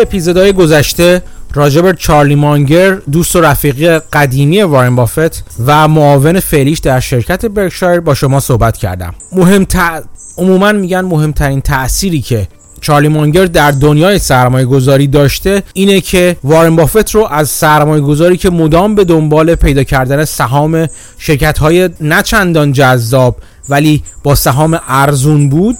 اپیزودهای گذشته راجبر چارلی مانگر دوست و رفیقی قدیمی وارن بافت و معاون فعلیش در شرکت برکشایر با شما صحبت کردم. مهم عموما میگن مهمترین تأثیری که چارلی مانگر در دنیای سرمایه گذاری داشته اینه که وارن بافت رو از سرمایه گذاری که مدام به دنبال پیدا کردن سهام شرکت های نچندان جذاب ولی با سهام ارزون بود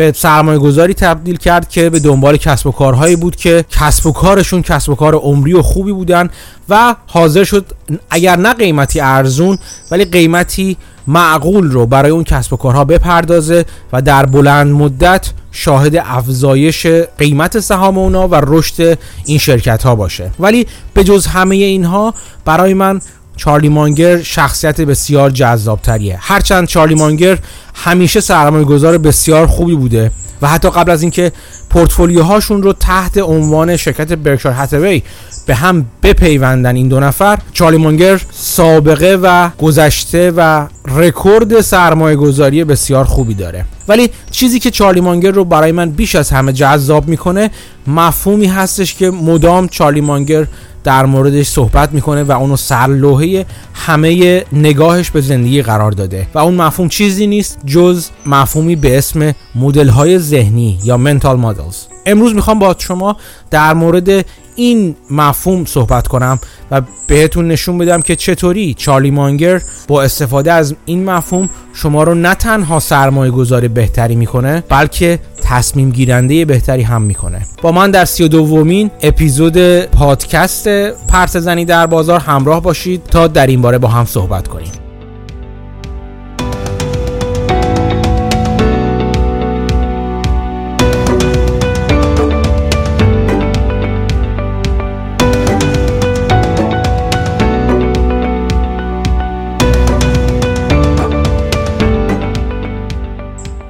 به سرمایه گذاری تبدیل کرد که به دنبال کسب و کارهایی بود که کسب و کارشون کسب و کار عمری و خوبی بودن و حاضر شد اگر نه قیمتی ارزون ولی قیمتی معقول رو برای اون کسب و کارها بپردازه و در بلند مدت شاهد افزایش قیمت سهام اونا و رشد این شرکت ها باشه. ولی به جز همه اینها برای من چارلی مانگر شخصیت بسیار جذاب تریه هرچند چارلی مانگر همیشه سرمایه گذار بسیار خوبی بوده و حتی قبل از اینکه پورتفولیوهاشون رو تحت عنوان شرکت برکشار هاتوی به هم بپیوندن این دو نفر چارلی مانگر سابقه و گذشته و رکورد سرمایه گذاری بسیار خوبی داره. ولی چیزی که چارلی مانگر رو برای من بیش از همه جذاب می‌کنه مفهومی هستش که مدام چارلی مانگر در موردش صحبت می‌کنه و اونو سرلوحه همه نگاهش به زندگی قرار داده و اون مفهوم چیزی نیست جز مفهومی به اسم مدل های ذهنی یا منتال مدلز امروز می‌خوام با شما در مورد این مفهوم صحبت کنم و بهتون نشون بدم که چطوری چارلی مانگر با استفاده از این مفهوم شما رو نه تنها سرمایه گذاری بهتری می‌کنه بلکه تصمیم گیرنده بهتری هم می‌کنه. با من در سی و دومین اپیزود پادکست پرس زنی در بازار همراه باشید تا در این باره با هم صحبت کنیم.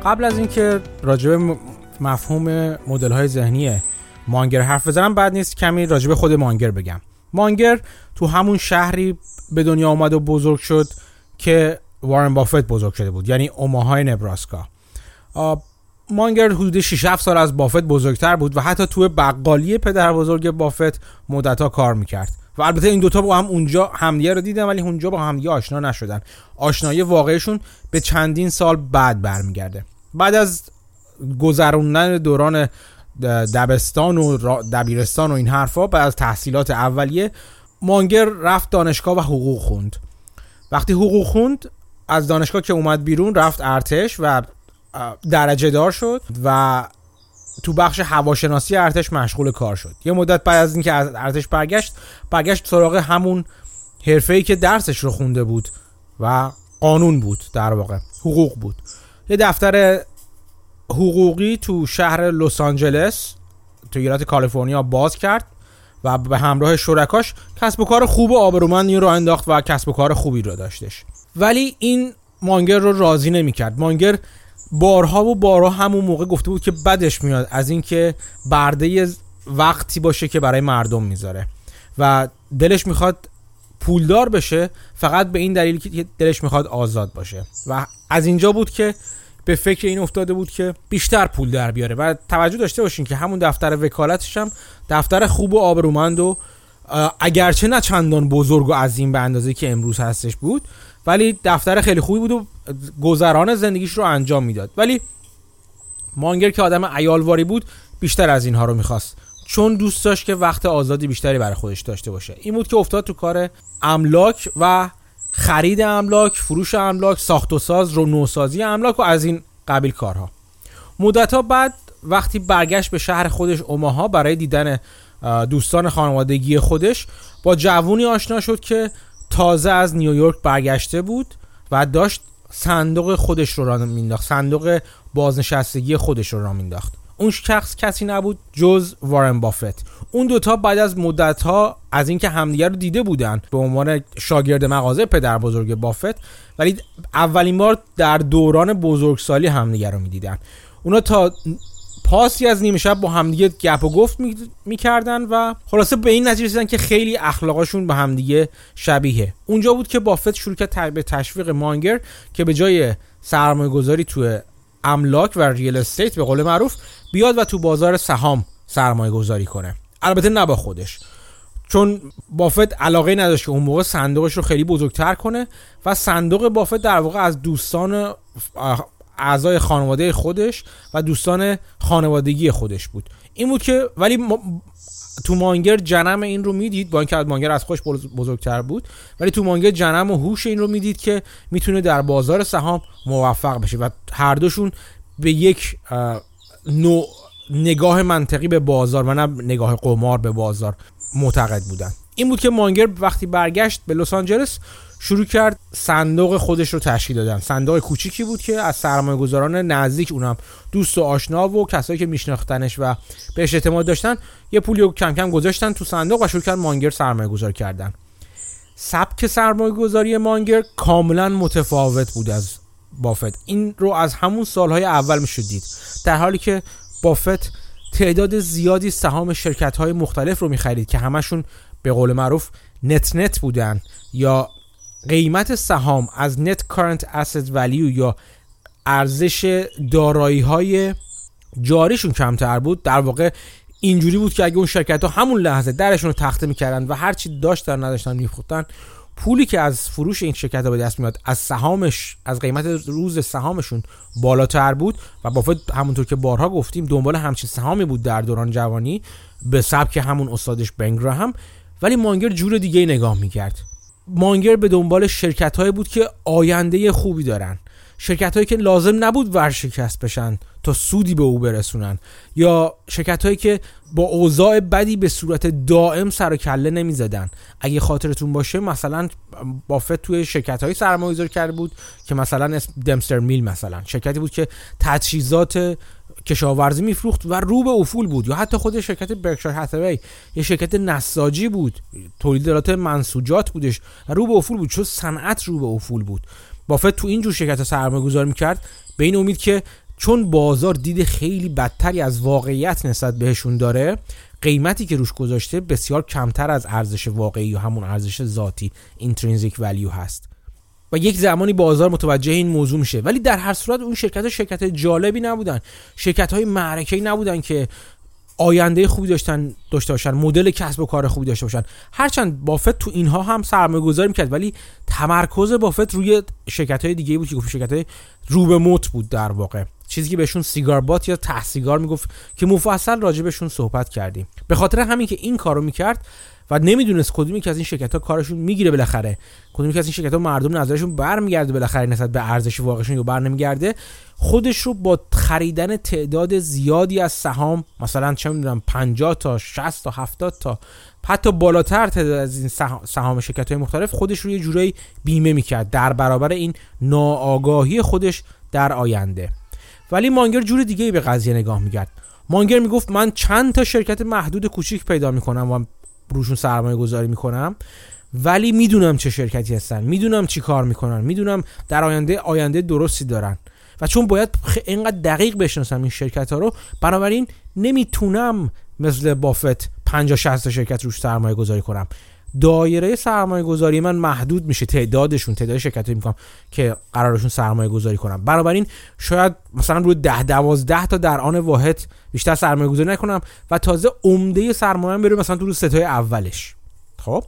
قبل از اینکه راجبه مفهوم مدل های ذهنی مانگر. حرف بزنم بعد نیست کمی راجبه خود مانگر بگم. مانگر تو همون شهری به دنیا آمد و بزرگ شد که وارن بافت بزرگ شده بود یعنی اوماهای نبراسکا. مانگر حدود 6 7 سال از بافت بزرگتر بود و حتی تو بقالی پدر بزرگ بافت مدتها کار می‌کرد. و البته این دوتا با هم اونجا همدیگه رو دیدن ولی اونجا با همدیگه آشنا نشدن. آشنایی واقعیشون به چندین سال بعد برمیگرده. بعد از گذروندن دوران دبستان و دبیرستان و این حرفا بعد از تحصیلات اولیه مانگر رفت دانشگاه و حقوق خوند. وقتی حقوق خوند از دانشگاه که اومد بیرون رفت ارتش و درجه دار شد و تو بخش هواشناسی ارتش مشغول کار شد. یه مدت بعد از اینکه از ارتش برگشت برگشت سراغ همون حرفه‌ای که درسش رو خونده بود و قانون بود در واقع حقوق بود. یه دفتر حقوقی تو شهر لس آنجلس تو ایالت کالیفرنیا باز کرد و به همراه شرکاش کسب و کار خوب و آبرومندی رو انداخت و کسب و کار خوبی رو داشتش. ولی این مانگر رو راضی نمی‌کرد مانگر بارها و بارها همون موقع گفته بود که بدش میاد از اینکه برده وقتی باشه که برای مردم می‌ذاره. و دلش می‌خواد پولدار بشه فقط به این دلیل که دلش می‌خواد آزاد باشه. و از اینجا بود که به فکر این افتاده بود که بیشتر پول در بیاره و توجه داشته باشین که همون دفتر وکالتش هم دفتر خوب و آبرومند و اگرچه نه چندان بزرگ و عظیم به اندازه که امروز هستش بود ولی دفتر خیلی خوبی بود و گذران زندگیش رو انجام می‌داد. ولی مانگر که آدم ایالواری بود بیشتر از اینها رو می‌خواست. چون دوست داشت که وقت آزادی بیشتری برای خودش داشته باشه. این بود که افتاد تو کار املاک و خرید املاک فروش املاک ساخت و ساز رو نوسازی املاک و از این قبیل کارها. مدتها بعد وقتی برگشت به شهر خودش اوماها برای دیدن دوستان خانوادگی خودش با جوونی آشنا شد که تازه از نیویورک برگشته بود و داشت صندوق خودش رو را مینداخت صندوق بازنشستگی خودش رو را مینداخت اون شخص کسی نبود جز وارن بافت. اون دوتا بعد از مدت ها از اینکه همدیگه رو دیده بودن به عنوان شاگرد مغازه پدر بزرگ بافت ولی اولین بار در دوران بزرگسالی همدیگه رو می‌دیدن. اونا تا پاسی از نیمه شب با همدیگه گپ و گفت می‌کردن و خلاصه به این نتیجه رسیدن که خیلی اخلاقاشون به همدیگه شبیه. اونجا بود که بافت شروع کرد به تشویق مانگر که به جای سرمایه گذاری توی املاک و ریل استیت به قول معروف بیاد و تو بازار سهام سرمایه گذاری کنه. البته نه با خودش. چون بافت علاقه نداشت که اون موقع صندوقش رو خیلی بزرگتر کنه و صندوق بافت در واقع از دوستان اعضای خانواده خودش و دوستان خانوادگی خودش بود. این بود که ولی تو مانگر جنم این رو می‌دید با اینکه مانگر از خوش بزرگتر بود ولی تو مانگر جنم و هوش این رو می‌دید که می‌تونه در بازار سهام موفق بشه و هر دوشون به یک نوع نگاه منطقی به بازار و نه نگاه قمار به بازار معتقد بودن. این بود که مانگر وقتی برگشت به لس آنجلس شروع کرد صندوق خودش رو تشکیل دادن. صندوق کوچیکی بود که از سرمایه گذاران نزدیک اونم دوست و آشنا و کسایی که میشناختنش و بهش اعتماد داشتن یه پولی رو کم کم گذاشتن تو صندوق و شروع کردن مانگر سرمایه گذار کردن. سبک سرمایه گذاری مانگر کاملا متفاوت بود از بافت. این رو از همون سالهای اول می‌شد دید. در حالی که بافت تعداد زیادی سهام شرکت های مختلف رو می‌خرید که همشون به قول معروف نت نت بودن یا قیمت سهام از نت کارنت asset value یا ارزش دارایی های جاریشون کمتر بود. در واقع اینجوری بود که اگه اون شرکت ها همون لحظه درشون رو تخته می‌کردن و هرچی داشتن نداشتن میفروختن پولی که از فروش این شرکت ها به دست میاد از سهامش از قیمت روز سهامشون بالاتر بود و بافت همونطور که بارها گفتیم دنبال همچین سهامی بود در دوران جوانی به سبک همون استادش هم ولی مانگر جور دیگه نگاه می‌کرد. مانگر به دنبال شرکت هایی بود که آینده خوبی دارن. شرکت هایی که لازم نبود ورشکست بشن تا سودی به او برسونن. یا شرکت هایی که با اوضاع بدی به صورت دائم سر و کله نمی‌زدن. اگه خاطرتون باشه مثلا بافت توی شرکت های سرمایه‌گذاری کرده بود که مثلا دمستر میل مثلا. شرکتی بود که تجهیزات کشاورزی میفروخت و رو به افول بود. یا حتی خود شرکت برکشایر هاتوی یه شرکت نساجی بود. تولیدات منسوجات بودش و رو به افول بود. چون صنعت رو به افول بود. بافت تو اینجور شرکت سرمایه گذار می‌کرد به این امید که چون بازار دید خیلی بدتری از واقعیت نسبت بهشون داره قیمتی که روش گذاشته بسیار کمتر از ارزش واقعی یا همون ارزش ذاتی intrinsic value هست. و یک زمانی بازار متوجه این موضوع میشه. ولی در هر صورت اون شرکت شرکت جالبی نبودن. شرکت های معرکه نبودن که آینده خوبی داشتن داشته باشن مدل کسب و کار خوبی داشته باشن. هرچند بافت تو اینها هم سرمایه گذاری می‌کرد ولی تمرکز بافت روی شرکت های دیگه بود که شرکت های رو به موت بود در واقع. چیزی که بهشون سیگار بات یا ته سیگار می‌گفت که مفصل راجع بهشون صحبت کردیم. به خاطر همین که این کارو می‌کرد و نمی‌دونست کدومی که از این شرکت ها کارشون می‌گیره بالاخره. کدومی که از این شرکت ها مردم نظرشون برمیگرده بالاخره نسبت به ارزش واقعشون یا بر نمیگرده خودش رو با خریدن تعداد زیادی از سهام مثلا چه می‌دونم 50 تا 60 تا 70 تا حتی بالاتر تعداد از این سهام شرکت های مختلف خودش رو یه جورایی بیمه می‌کرد. در برابر این ناآگاهی خودش در آینده. ولی مانگر جور دیگه به قضیه نگاه می‌کرد. مانگر می‌گفت من چند تا شرکت محدود کوچیک پیدا می‌کنم و روشون سرمایه گذاری می‌کنم. ولی می‌دونم چه شرکتی هستن. می‌دونم چی کار می‌کنن. می‌دونم در آینده آینده درستی دارن. و چون باید اینقدر دقیق بشناسم این شرکت ها رو بنابراین نمی‌تونم مثل بافت 50 60 شرکت روش سرمایه گذاری کنم. دایره سرمایه گذاری من محدود میشه تعدادشون تعداد شرکت می‌کنم که قرارشون سرمایه گذاری کنم. بنابراین شاید مثلا روی ده دوازده تا در آن واحد بیشتر سرمایه گذاری نکنم و تازه عمده سرمایه بره مثلا تو ستای اولش. خب؟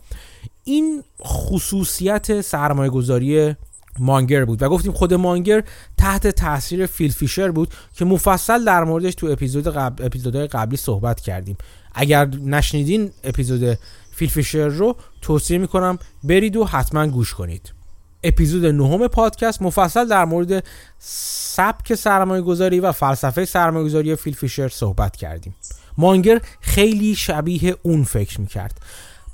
این خصوصیت سرمایه گذاری مانگر بود و گفتیم خود مانگر تحت تاثیر فیل فیشر بود که مفصل در موردش تو اپیزود قبل اپیزودهای قبلی صحبت کردیم. اگر نشنیدین اپیزود فیل فیشر رو توصیه می‌کنم برید و حتما گوش کنید. اپیزود نهم پادکست مفصل در مورد سبک سرمایه گذاری و فلسفه سرمایه گذاری فیل فیشر صحبت کردیم. مانگر خیلی شبیه اون فکر می‌کرد.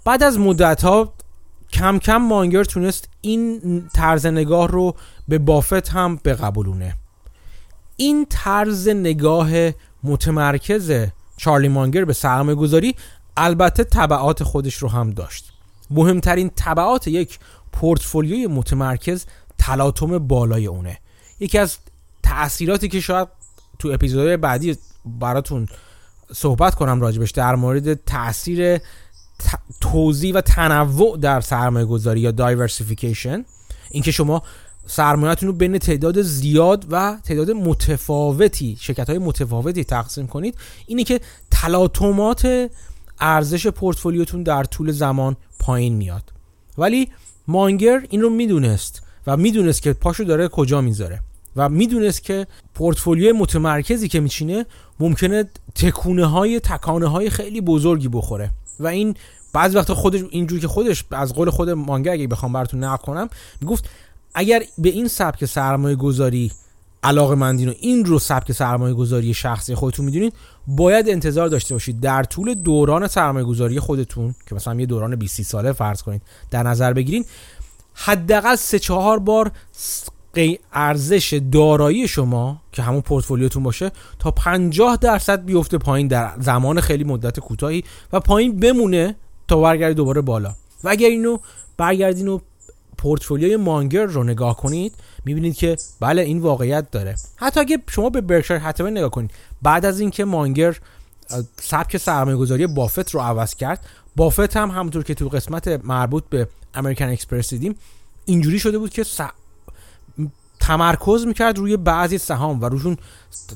بعد از مدت ها کم کم مانگر تونست این طرز نگاه رو به بافت هم بقبولونه. این طرز نگاه متمرکز چارلی مانگر به سرمایه گذاری البته طبعات خودش رو هم داشت. مهمترین طبعات یک پورتفولیوی متمرکز تلاطم بالای اونه. یکی از تأثیراتی که شاید تو اپیزودهای بعدی براتون صحبت کنم راجبش در مورد تاثیر توضیح و تنوع در سرمایه گذاری یا دایورسیفیکیشن اینکه شما سرمایه‌تون رو بین تعداد زیاد و تعداد متفاوتی شرکت های متفاوتی تقسیم کنید اینه که تلاطمات ارزش پورتفولیوتون در طول زمان پایین میاد. ولی مانگر این رو می‌دونست و می‌دونست که پاشو داره کجا می‌ذاره و می‌دونست که پورتفولیوی متمرکزی که میچینه ممکنه تکونه های تکانه های خیلی بزرگی بخوره. و این بعض وقتا خودش اینجوری که خودش از قول خود مانگر اگه بخوام براتون نقل کنم می‌گفت اگر به این سبک سرمایه گذاری علاقه مندین و این رو سبک سرمایه گذاری شخصی خودتون می‌دونید باید انتظار داشته باشید در طول دوران سرمایه گذاری خودتون که مثلا یه دوران 20 ساله فرض کنید در نظر بگیرین حداقل سه چهار بار ارزش دارایی شما که همون پورتفولیوتون باشه تا 50 درصد بیفته پایین در زمان خیلی مدت کوتاهی و پایین بمونه تا برگردی دوباره بالا. و اگر اینو برگردین و پورتفولیوی مانگر رو نگاه کنید می‌بینید که بله این واقعیت داره. حتی اگه شما به برکشایر حتما نگاه کنید. بعد از اینکه مانگر سبک سرمایه گذاری بافت رو عوض کرد بافت هم همونطور که تو قسمت مربوط به American Express دیدیم اینجوری شده بود که تمرکز می‌کرد روی بعضی سهام و روشون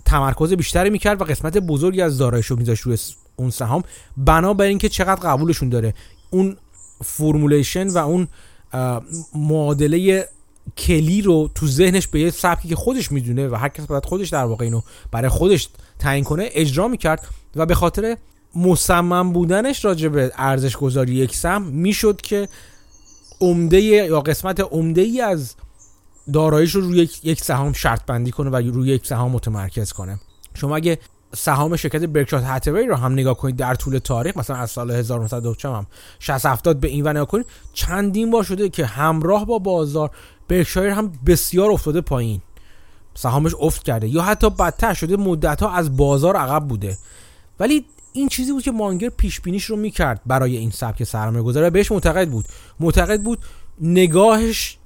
تمرکز بیشتری می‌کرد و قسمت بزرگی از داراییش رو میذاشت روی اون سهام بنابر اینکه چقدر قبولشون داره. اون formulation و اون معادله کلی رو تو ذهنش به یه سبکی که خودش می‌دونه و هر کس باید خودش در واقع اینو برای خودش تعیین کنه اجرا می‌کرد و به خاطر مصمم بودنش راجع به ارزش گذاری یک سهم می‌شد که عمده یا قسمت عمده ای از داراییش رو روی یک سهام شرط بندی کنه و روی یک سهام متمرکز کنه. شما اگه سهام شرکت برکشات هاتوی رو هم نگاه کنید در طول تاریخ مثلا از سال 1900 هم 60 70 به این و نگاه کنید چندین بار شده که همراه با بازار برکشایر هم بسیار افتاده پایین. سهامش افت کرده. یا حتی بدتر شده مدت ها از بازار عقب بوده. ولی این چیزی بود که مانگر پیش بینیش رو می‌کرد برای این سبک سرمایه گذاری و بهش معتقد بود. معتقد بود نگاهش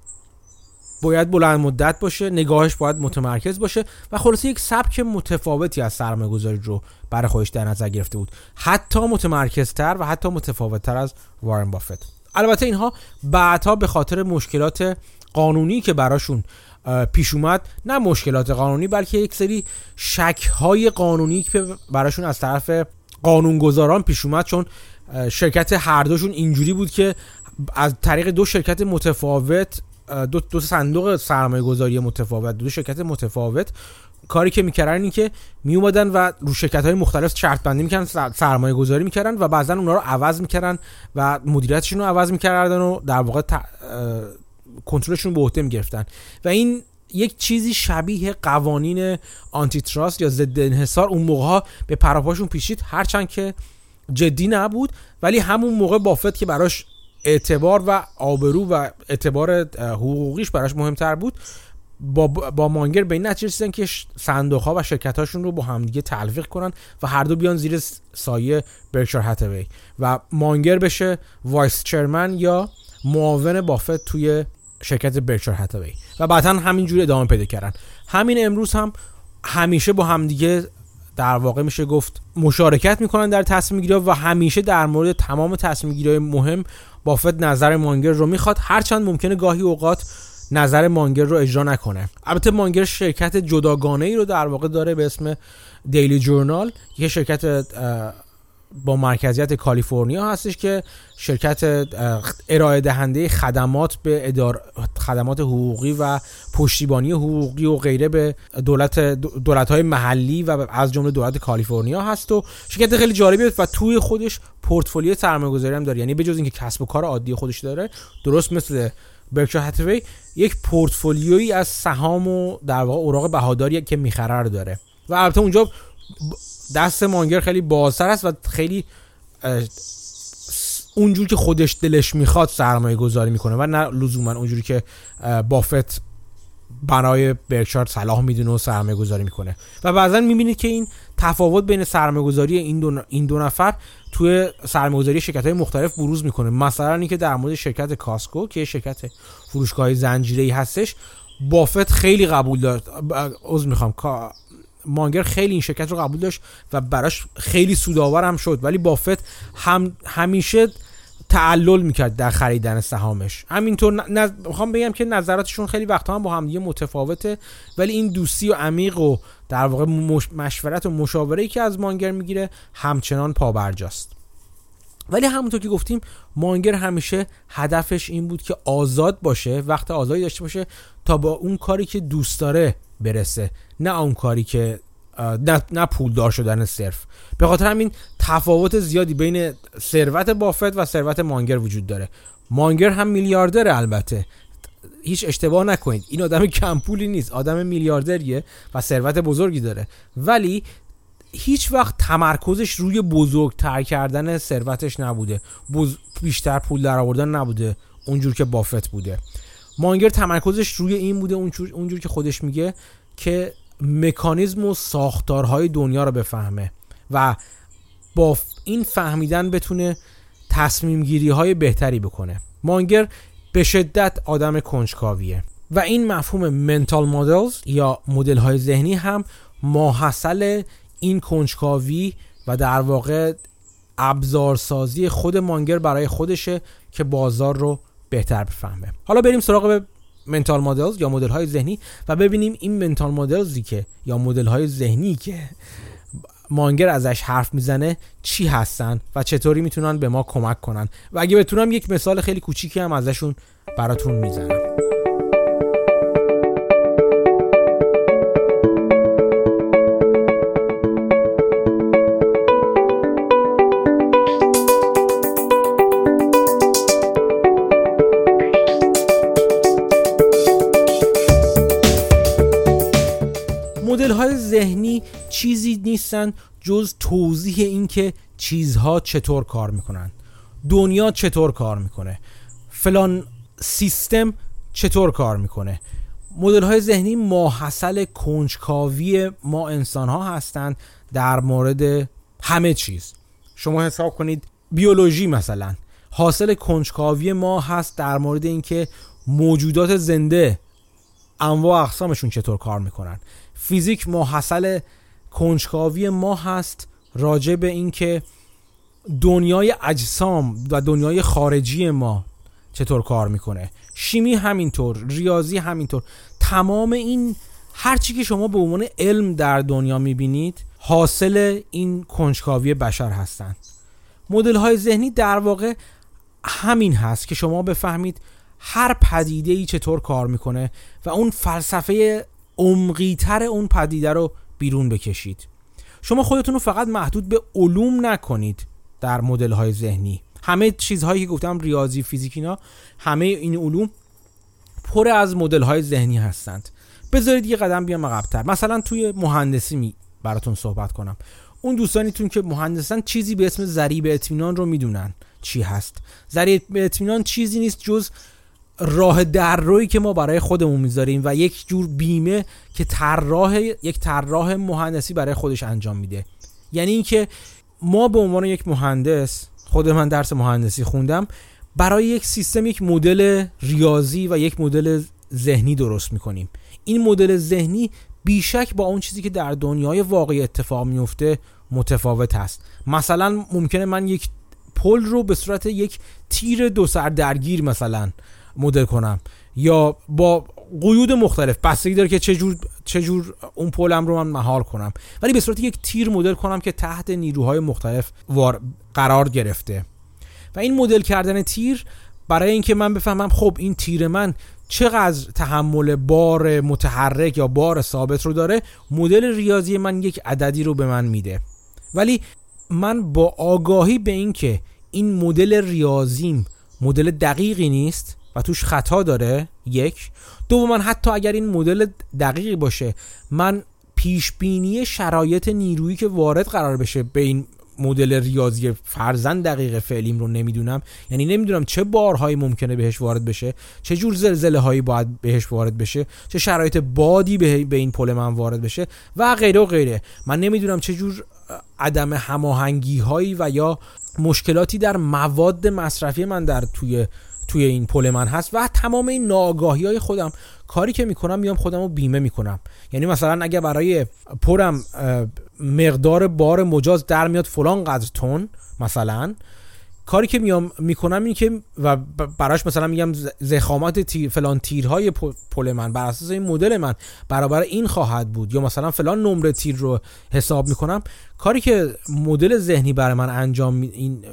باید بلند مدت باشه نگاهش باید متمرکز باشه و خلاصه یک سبک متفاوتی از سرمایه گذاری رو برای خودش در نظر گرفته بود. حتی متمرکزتر و حتی متفاوتتر از وارن بافت. البته اینها بعدها به خاطر مشکلات قانونی که براشون پیش اومد نه مشکلات قانونی بلکه یک سری شک های قانونی که براشون از طرف قانونگذاران پیش اومد. چون شرکت هر دوشون اینجوری بود که از طریق دو شرکت متفاوت دو, دو صندوق سرمایه گذاری متفاوت دو شرکت متفاوت کاری که می‌کردن این که می اومدن و رو شرکت های مختلف شرط بندی می‌کردن سرمایه گذاری می‌کردن و بعضا اونا رو عوض می‌کردن و مدیریتشون رو عوض می‌کردن و در واقع کنترلشون به عهده می‌گرفتن. و این یک چیزی شبیه قوانین آنتی تراست یا ضد انحصار اون موقع ها به پراپاشون پیشید. هرچند که جدی نبود ولی همون موقع بافت که براش اعتبار و آبرو و اعتبار حقوقیش براش مهمتر بود با, با مانگر به این نتیجه رسیدن که صندوق ها و شرکت هاشون رو با همدیگه تلفیق کنن و هر دو بیان زیر سایه Berkshire Hathaway. و مانگر بشه vice chairman یا معاون بافت توی شرکت Berkshire Hathaway و بعدا همینجوری ادامه پیدا کردن. همین امروز هم همیشه با همدیگه در واقع میشه گفت مشارکت می‌کنن در تصمیم گیری و همیشه در مورد تمام تصمیم گیری مهم بافت نظر مانگر رو می‌خواد. هرچند ممکنه گاهی اوقات نظر مانگر رو اجرا نکنه. البته مانگر شرکت جداگانه ای رو در واقع داره به اسم دیلی جورنال یه شرکت با مرکزیت کالیفرنیا هستش که شرکت ارائه دهنده خدمات به ادار خدمات حقوقی و پشتیبانی حقوقی و غیره به دولت دولت های محلی و از جمله دولت کالیفرنیا هست و شرکت خیلی جالبیه و توی خودش پورتفولیو سرمایه‌گذاری هم داره. یعنی بجز اینکه کسب و کار عادی خودش داره درست مثل برکشایر هاتوی یک پورتفولیویی از سهام و در واقع اوراق بهاداری که می‌خره داره. و البته اونجا دست مانگر خیلی بازتر است و خیلی اونجوری که خودش دلش می‌خواد سرمایه گذاری می‌کنه و نه لزوما اونجوری که بافت بنای برکشار صلاح می‌دونه و سرمایه گذاری می‌کنه. و بعضا می‌بینید که این تفاوت بین سرمایه گذاری این دو, این دو نفر توی سرمایه گذاری شرکت های مختلف بروز می‌کنه. مثلا اینکه در مورد شرکت کاسکو که شرکت فروشگاه زنجیره هستش بافت خیلی قبول داشت عذر می‌خوام مانگر خیلی این شرکت رو قبول داشت و براش خیلی سودآور هم شد. ولی بافت هم همیشه تعلل می‌کرد در خریدن سهامش. همینطور می‌خوام بگم که نظراتشون خیلی وقتا هم با هم دیگه متفاوته ولی این دوستی و عمیق و در واقع مشورت و مشاوره که از مانگر می‌گیره همچنان پابرجاست. ولی همونطور که گفتیم مانگر همیشه هدفش این بود که آزاد باشه وقت آزادی داشته باشه تا با اون کاری که دوست داره برسه. نه اون کاری که نه, نه پولدار شدن صرف. به خاطر همین تفاوت زیادی بین ثروت بافت و ثروت مانگر وجود داره. مانگر هم میلیاردره البته. هیچ اشتباه نکنید. این آدم کم پولی نیست. آدم میلیاردریه و ثروت بزرگی داره. ولی هیچ وقت تمرکزش روی بزرگتر کردن ثروتش نبوده. بیشتر پول در آوردن نبوده. اونجور که بافت بوده. مانگر تمرکزش روی این بوده اونجور, که خودش میگه که مکانیزم و ساختارهای دنیا رو بفهمه و با این فهمیدن بتونه تصمیم گیری های بهتری بکنه. مانگر به شدت آدم کنجکاویه و این مفهوم منتال مدلز یا مدل های ذهنی هم ماحصل این کنجکاوی و در واقع ابزارسازی خود مانگر برای خودشه که بازار رو بهتر بفهمه. حالا بریم سراغ منتال مدلز یا مدل های ذهنی و ببینیم این منتال مدلزی که یا مدل های ذهنی که مانگر ازش حرف می‌زنه چی هستن و چطوری می‌تونن به ما کمک کنن. و اگه بتونم یک مثال خیلی کوچیکی هم ازشون براتون می‌زنم. ذهنی چیزی نیستن جز توضیح اینکه چیزها چطور کار می‌کنن. دنیا چطور کار می‌کنه. فلان سیستم چطور کار می‌کنه. مدل های ذهنی ماحصل کنجکاوی ما انسان ها هستند در مورد همه چیز. شما حساب کنید بیولوژی مثلا. حاصل کنجکاوی ما هست در مورد اینکه موجودات زنده انواع اقسامشون چطور کار می‌کنن. فیزیک محصل کنجکاوی ما هست راجع به اینکه دنیای اجسام و دنیای خارجی ما چطور کار می‌کنه. شیمی همینطور ریاضی همینطور. تمام این هرچی که شما به عنوان علم در دنیا می‌بینید حاصل این کنجکاوی بشر هستند. مدل های ذهنی در واقع همین هست که شما بفهمید هر پدیده ای چطور کار می‌کنه و اون فلسفه عمقیتر اون پدیده رو بیرون بکشید. شما خودتون رو فقط محدود به علوم نکنید در مدل های ذهنی. همه چیزهایی که گفتم ریاضی فیزیک اینا همه این علوم پر از مدل های ذهنی هستند. بذارید یه قدم بیام عقبتر. مثلا توی مهندسی می براتون صحبت کنم. اون دوستانیتون که مهندسن چیزی به اسم ضریب اطمینان رو می‌دونن چی هست. ضریب اطمینان چیزی نیست جز راه در روی که ما برای خودمون می‌ذاریم و یک جور بیمه که طراح یک طراح مهندسی برای خودش انجام میده. یعنی اینکه ما به عنوان یک مهندس خود من درس مهندسی خوندم برای یک سیستم یک مدل ریاضی و یک مدل ذهنی درست می‌کنیم. این مدل ذهنی بیشک با اون چیزی که در دنیای واقعی اتفاق میفته متفاوت است. مثلا ممکنه من یک پل رو به صورت یک تیر دو سر درگیر مثلا مدل کنم. یا با قیود مختلف بستگی داره که چجور چجور اون پولم رو من مهار کنم. ولی به صورت یک تیر مدل کنم که تحت نیروهای مختلف قرار گرفته. و این مدل کردن تیر برای اینکه من بفهمم خب این تیر من چقدر تحمل بار متحرک یا بار ثابت رو داره مدل ریاضی من یک عددی رو به من میده. ولی من با آگاهی به اینکه این مدل ریاضیم مدل دقیقی نیست و توش خطا داره یک. دوما حتی اگر این مدل دقیقی باشه من پیش بینی شرایط نیرویی که وارد قرار بشه به این مدل ریاضی فرزن دقیق فعلیم رو نمی‌دونم. یعنی نمی‌دونم چه بارهایی ممکنه بهش وارد بشه چه جور زلزله هایی باید بهش وارد بشه چه شرایط بادی به این پل من وارد بشه و غیره و غیره. من نمی‌دونم چه جور عدم هماهنگی هایی و یا مشکلاتی در مواد مصرفی من در توی توی این پل من هست و تمام این ناگاهی های خودم کاری که می‌کنم میام خودم رو بیمه می‌کنم. یعنی مثلا اگه برای پرم مقدار بار مجاز در میاد فلان قدر تون مثلا کاری که میام می‌کنم این که و براش مثلا میگم زخامت تیر فلان تیرهای پل من بر اساس این مدل من برابر این خواهد بود. یا مثلا فلان نمره تیر رو حساب می‌کنم. کاری که مدل ذهنی برای من انجام این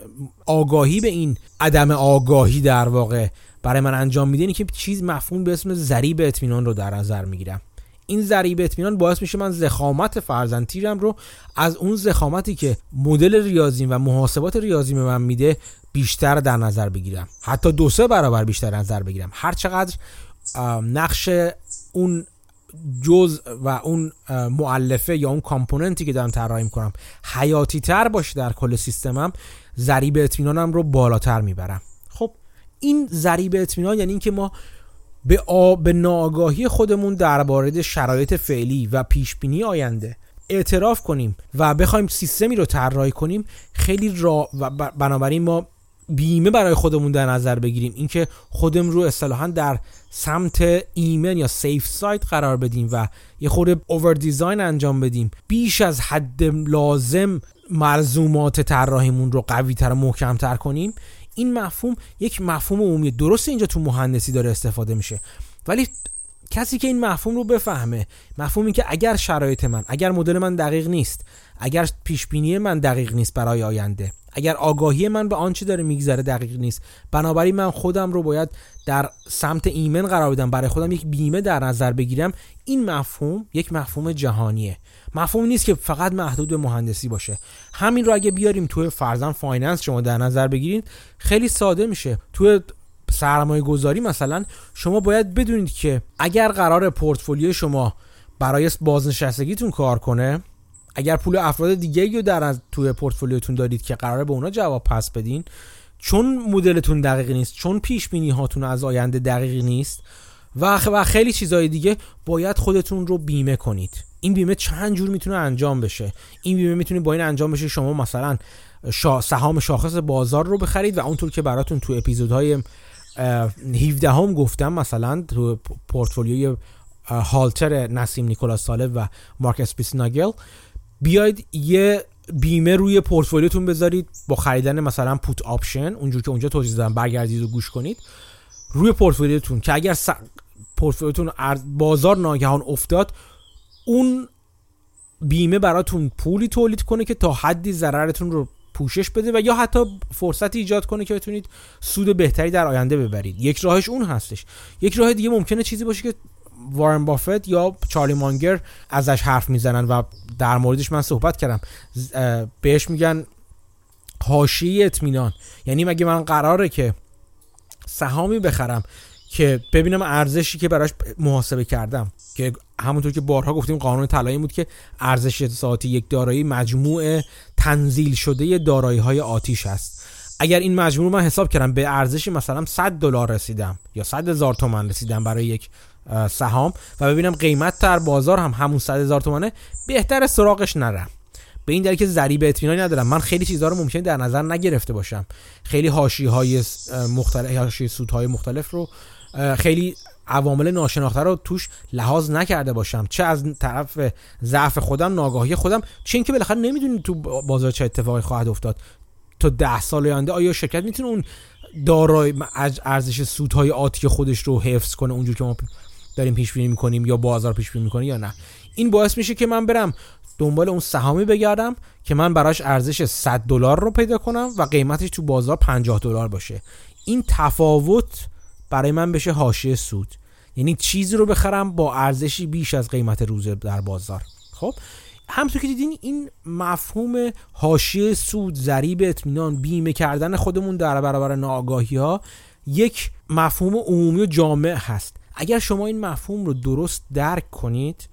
آگاهی به این عدم آگاهی در واقع برای من انجام میده اینه که چیز مفهوم به اسم ذریب اطمینان رو در نظر می‌گیرم. این ضریب اطمینان باعث میشه من زخامت فرزند تیرم رو از اون زخامتی که مدل ریاضی و محاسبات ریاضی به من میده بیشتر در نظر بگیرم. حتی دو سه برابر بیشتر نظر بگیرم. هر چقدر نقش اون جز و اون معلفه یا اون کامپوننتی که دارم طراحی می‌کنم حیاتی تر باشه در کل سیستمم ضریب اطمینانم رو بالاتر می‌برم. خب این ضریب اطمینان یعنی اینکه ما به, به ناآگاهی خودمون درباره شرایط فعلی و پیش بینی آینده اعتراف کنیم و بخوایم سیستمی رو طراحی کنیم خیلی را و بنابراین ما بیمه برای خودمون در نظر بگیریم. اینکه خودمون رو اصطلاحا در سمت ایمن یا سیف سایت قرار بدیم و یه خورده اوور دیزاین انجام بدیم. بیش از حد لازم ملزومات طراحیمون رو قوی تر و محکم تر کنیم. این مفهوم یک مفهوم عمومی. درست اینجا تو مهندسی داره استفاده میشه ولی کسی که این مفهوم رو بفهمه مفهومی که اگر شرایط من اگر مدل من دقیق نیست اگر پیش بینی من دقیق نیست برای آینده اگر آگاهی من به آنچه داره میگذره دقیق نیست. بنابراین من خودم رو باید در سمت ایمن قرار بدم. برای خودم یک بیمه در نظر بگیرم. این مفهوم یک مفهوم جهانیه. مفهوم نیست که فقط محدود به مهندسی باشه. همین رو اگه بیاریم توی فرضا finance شما در نظر بگیرید خیلی ساده میشه. توی سرمایه گذاری مثلا شما باید بدونید که اگر قرار پورتفولیو شما برای بازنشستگیتون کار کنه اگر پول افراد دیگه رو در توی پورتفولیوتون دارید که قراره به اونا جواب پس بدین چون مدلتون دقیق نیست چون پیش بینی هاتون از آینده دقیق نیست و خیلی چیزهای دیگه باید خودتون رو بیمه کنید این بیمه چند جور می‌تونه انجام بشه این بیمه می‌تونه با این انجام بشه شما مثلا. سهام شاخص بازار رو بخرید و اونطور که براتون تو اپیزودهای 17 هم گفتم مثلا تو پورتفولیوی هالتر نسیم نیکولاس طالب و مارک اسپیتزنیگل بیاید یه بیمه روی پورتفولیوتون بذارید با خریدن مثلا put option اونجور که اونجا توضیح دادم برگردید و گوش کنید. روی پورتفولیوتون که اگر س... پورتفولیوتون بازار ناگهان افتاد اون بیمه براتون پولی تولید کنه که تا حدی ضررتون رو پوشش بده و یا حتی فرصتی ایجاد کنه که بتونید سود بهتری در آینده ببرید. یک راهش اون هستش. یک راه دیگه ممکنه چیزی باشه که وارن بافت یا چارلی مانگر ازش حرف می‌زنن و در موردش من صحبت کردم. بهش میگن حاشیه اطمینان. یعنی مگه من قراره که سهامی بخرم که ببینم ارزشی که براش محاسبه کردم؟ که همونطور که بارها گفتیم قانون طلایی بود که ارزش ساعتی یک دارایی مجموع تنزیل شده دارایی های آتیش است. اگر این مجموع من حساب کردم به ارزشی مثلا 100 دلار رسیدم یا 100 هزار تومن رسیدم برای یک سهام و ببینم قیمت در بازار هم همون 100 هزار تومنه بهتر سراغش نرم. به این دلیل که ذریب اطمینانی ندارم. من خیلی چیزها رو ممکنه در نظر نگرفته باشم. خیلی حاشیه های مختلف حاشیه سودهای مختلف رو خیلی عوامل ناشناخته رو توش لحاظ نکرده باشم. چه از طرف ضعف خودم ناگاهی خودم چه اینکه بالاخره نمی‌دونید تو بازار چه اتفاقی خواهد افتاد. تا ده سال آینده آیا شرکت می‌تونه اون دارای ارزش سودهای آتی خودش رو حفظ کنه اونجور که ما داریم پیش بینی می‌کنیم یا بازار پیش بینی می‌کنه یا نه؟ این باعث میشه که من برم دنبال اون سهامی بگردم که من براش ارزش 100 دلار رو پیدا کنم و قیمتش تو بازار 50 دلار باشه. این تفاوت برای من بشه حاشیه سود. یعنی چیزی رو بخرم با ارزشی بیش از قیمت روز در بازار. خب؟ همونطور که دیدین این مفهوم حاشیه سود ضریب اطمینان بیمه کردن خودمون در برابر ناآگاهی ها یک مفهوم عمومی و جامع هست. اگر شما این مفهوم رو درست درک کنید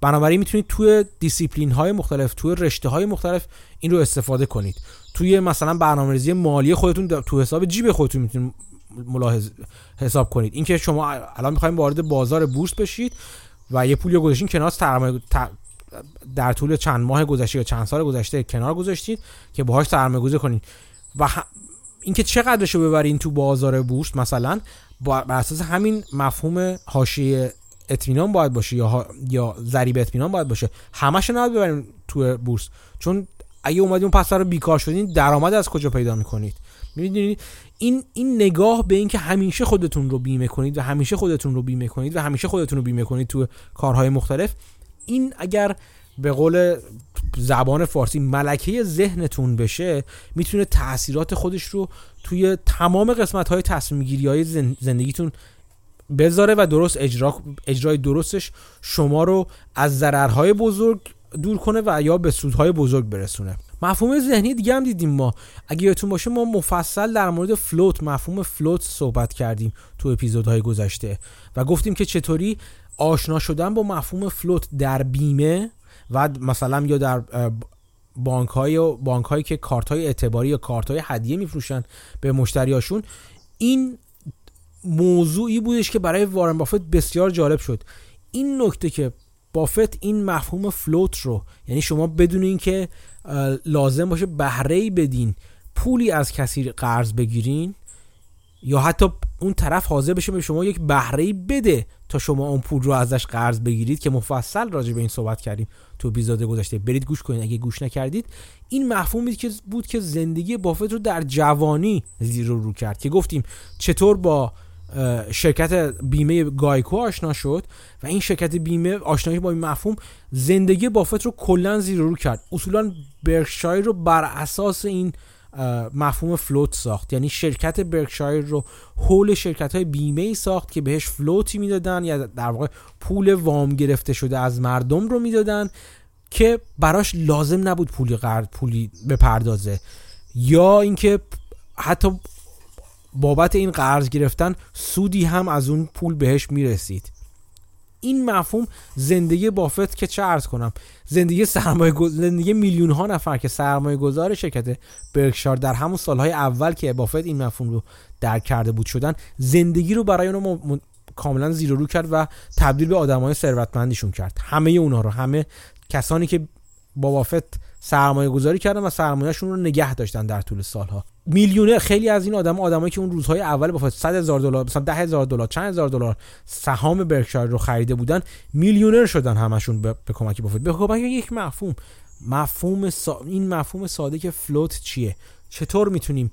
بنابراین می‌تونید توی دیسیپلین های مختلف توی رشته های مختلف این رو استفاده کنید. توی مثلا برنامه‌ریزی مالی خودتون تو حساب جیب خودتون می‌تونید ملاحظ حساب کنید. اینکه شما الان می‌خوایم وارد بازار بورس بشید و یه پولی گذاشتین کنار سرمایه در طول چند ماه گذشته یا چند سال گذشته کنار گذاشتید که باهاش سرمایه گذاری کنید. و اینکه چقدرش رو ببرین تو بازار بورس مثلا بر اساس همین مفهوم حاشیه اطمینان باید باشه یا یا ضریب اطمینان باید باشه. همش نباید ببریم تو بورس. چون اگه اومدین اون پس رو بیکار شدین درآمد از کجا پیدا می‌کنید؟ می‌دونید این این نگاه به اینکه همیشه خودتون رو بیمه کنید و همیشه خودتون رو بیمه کنید و همیشه خودتون رو بیمه کنید تو کارهای مختلف این اگر به قول زبان فارسی ملکه ذهنتون بشه می‌تونه تاثیرات خودش رو توی تمام قسمت های تصمیم گیری های زندگیتون بذاره و درست اجرا اجرای درستش شما رو از ضررهای بزرگ دور کنه و یا به سودهای بزرگ برسونه. مفهوم ذهنی دیگه هم دیدیم ما. اگه یادتون باشه ما مفصل در مورد فلوت مفهوم فلوت صحبت کردیم تو اپیزودهای گذشته و گفتیم که چطوری آشنا شدن با مفهوم فلوت در بیمه و مثلا یا در بانک های بانک هایی که کارت های اعتباری یا کارت های هدیه میفروشن به مشتریاشون این موضوعی بودش که برای وارن بافت بسیار جالب شد. این نکته که بافت این مفهوم فلوت رو یعنی شما بدون اینکه لازم باشه بهره بدین پولی از کسی قرض بگیرین یا حتی اون طرف حاضر بشه به شما یک بهره بده تا شما اون پول رو ازش قرض بگیرید که مفصل راجع به این صحبت کردیم تو اپیزود گذشته. برید گوش کنید. اگه گوش نکردید این مفهومی که بود که زندگی بافت رو در جوانی زیر رو کرد که گفتیم چطور با شرکت بیمه گایکو آشنا شد و این شرکت بیمه آشنایی با این مفهوم زندگی بافت رو کلا زیر رو کرد. اصولا برکشایر رو بر اساس این مفهوم فلوت ساخت. یعنی شرکت برکشایر رو حول شرکت های بیمه ای ساخت که بهش فلوتی می‌دادن یا در واقع پول وام گرفته شده از مردم رو می‌دادن که براش لازم نبود پولی قرض پولی بپردازه. یا اینکه حتی بابت این قرض گرفتن سودی هم از اون پول بهش می‌رسید. این مفهوم زندگی بافت که چه ارز کنم زندگی سرمایه زندگی میلیون ها نفر که سرمایه گذار شرکت برکشار در همون سالهای اول که بافت این مفهوم رو درک کرده بود شدن زندگی رو برای اونها کاملا زیر رو کرد و تبدیل به آدمای ثروتمندیشون کرد. همه اونها رو همه کسانی که با بافت سرمایه گذاری کردن و سرمایهشون رو نگه داشتن در طول سالها. میلیونر خیلی از این آدم آدمایی که اون روزهای اول با 100 هزار دلار مثلا 10 هزار دلار چند هزار دلار سهام برکشایر رو خریده بودن میلیونر شدن همشون به, به کمک بافت به کمک یک مفهوم. مفهوم سا... این مفهوم ساده که فلوت چیه؟ چطور می‌تونیم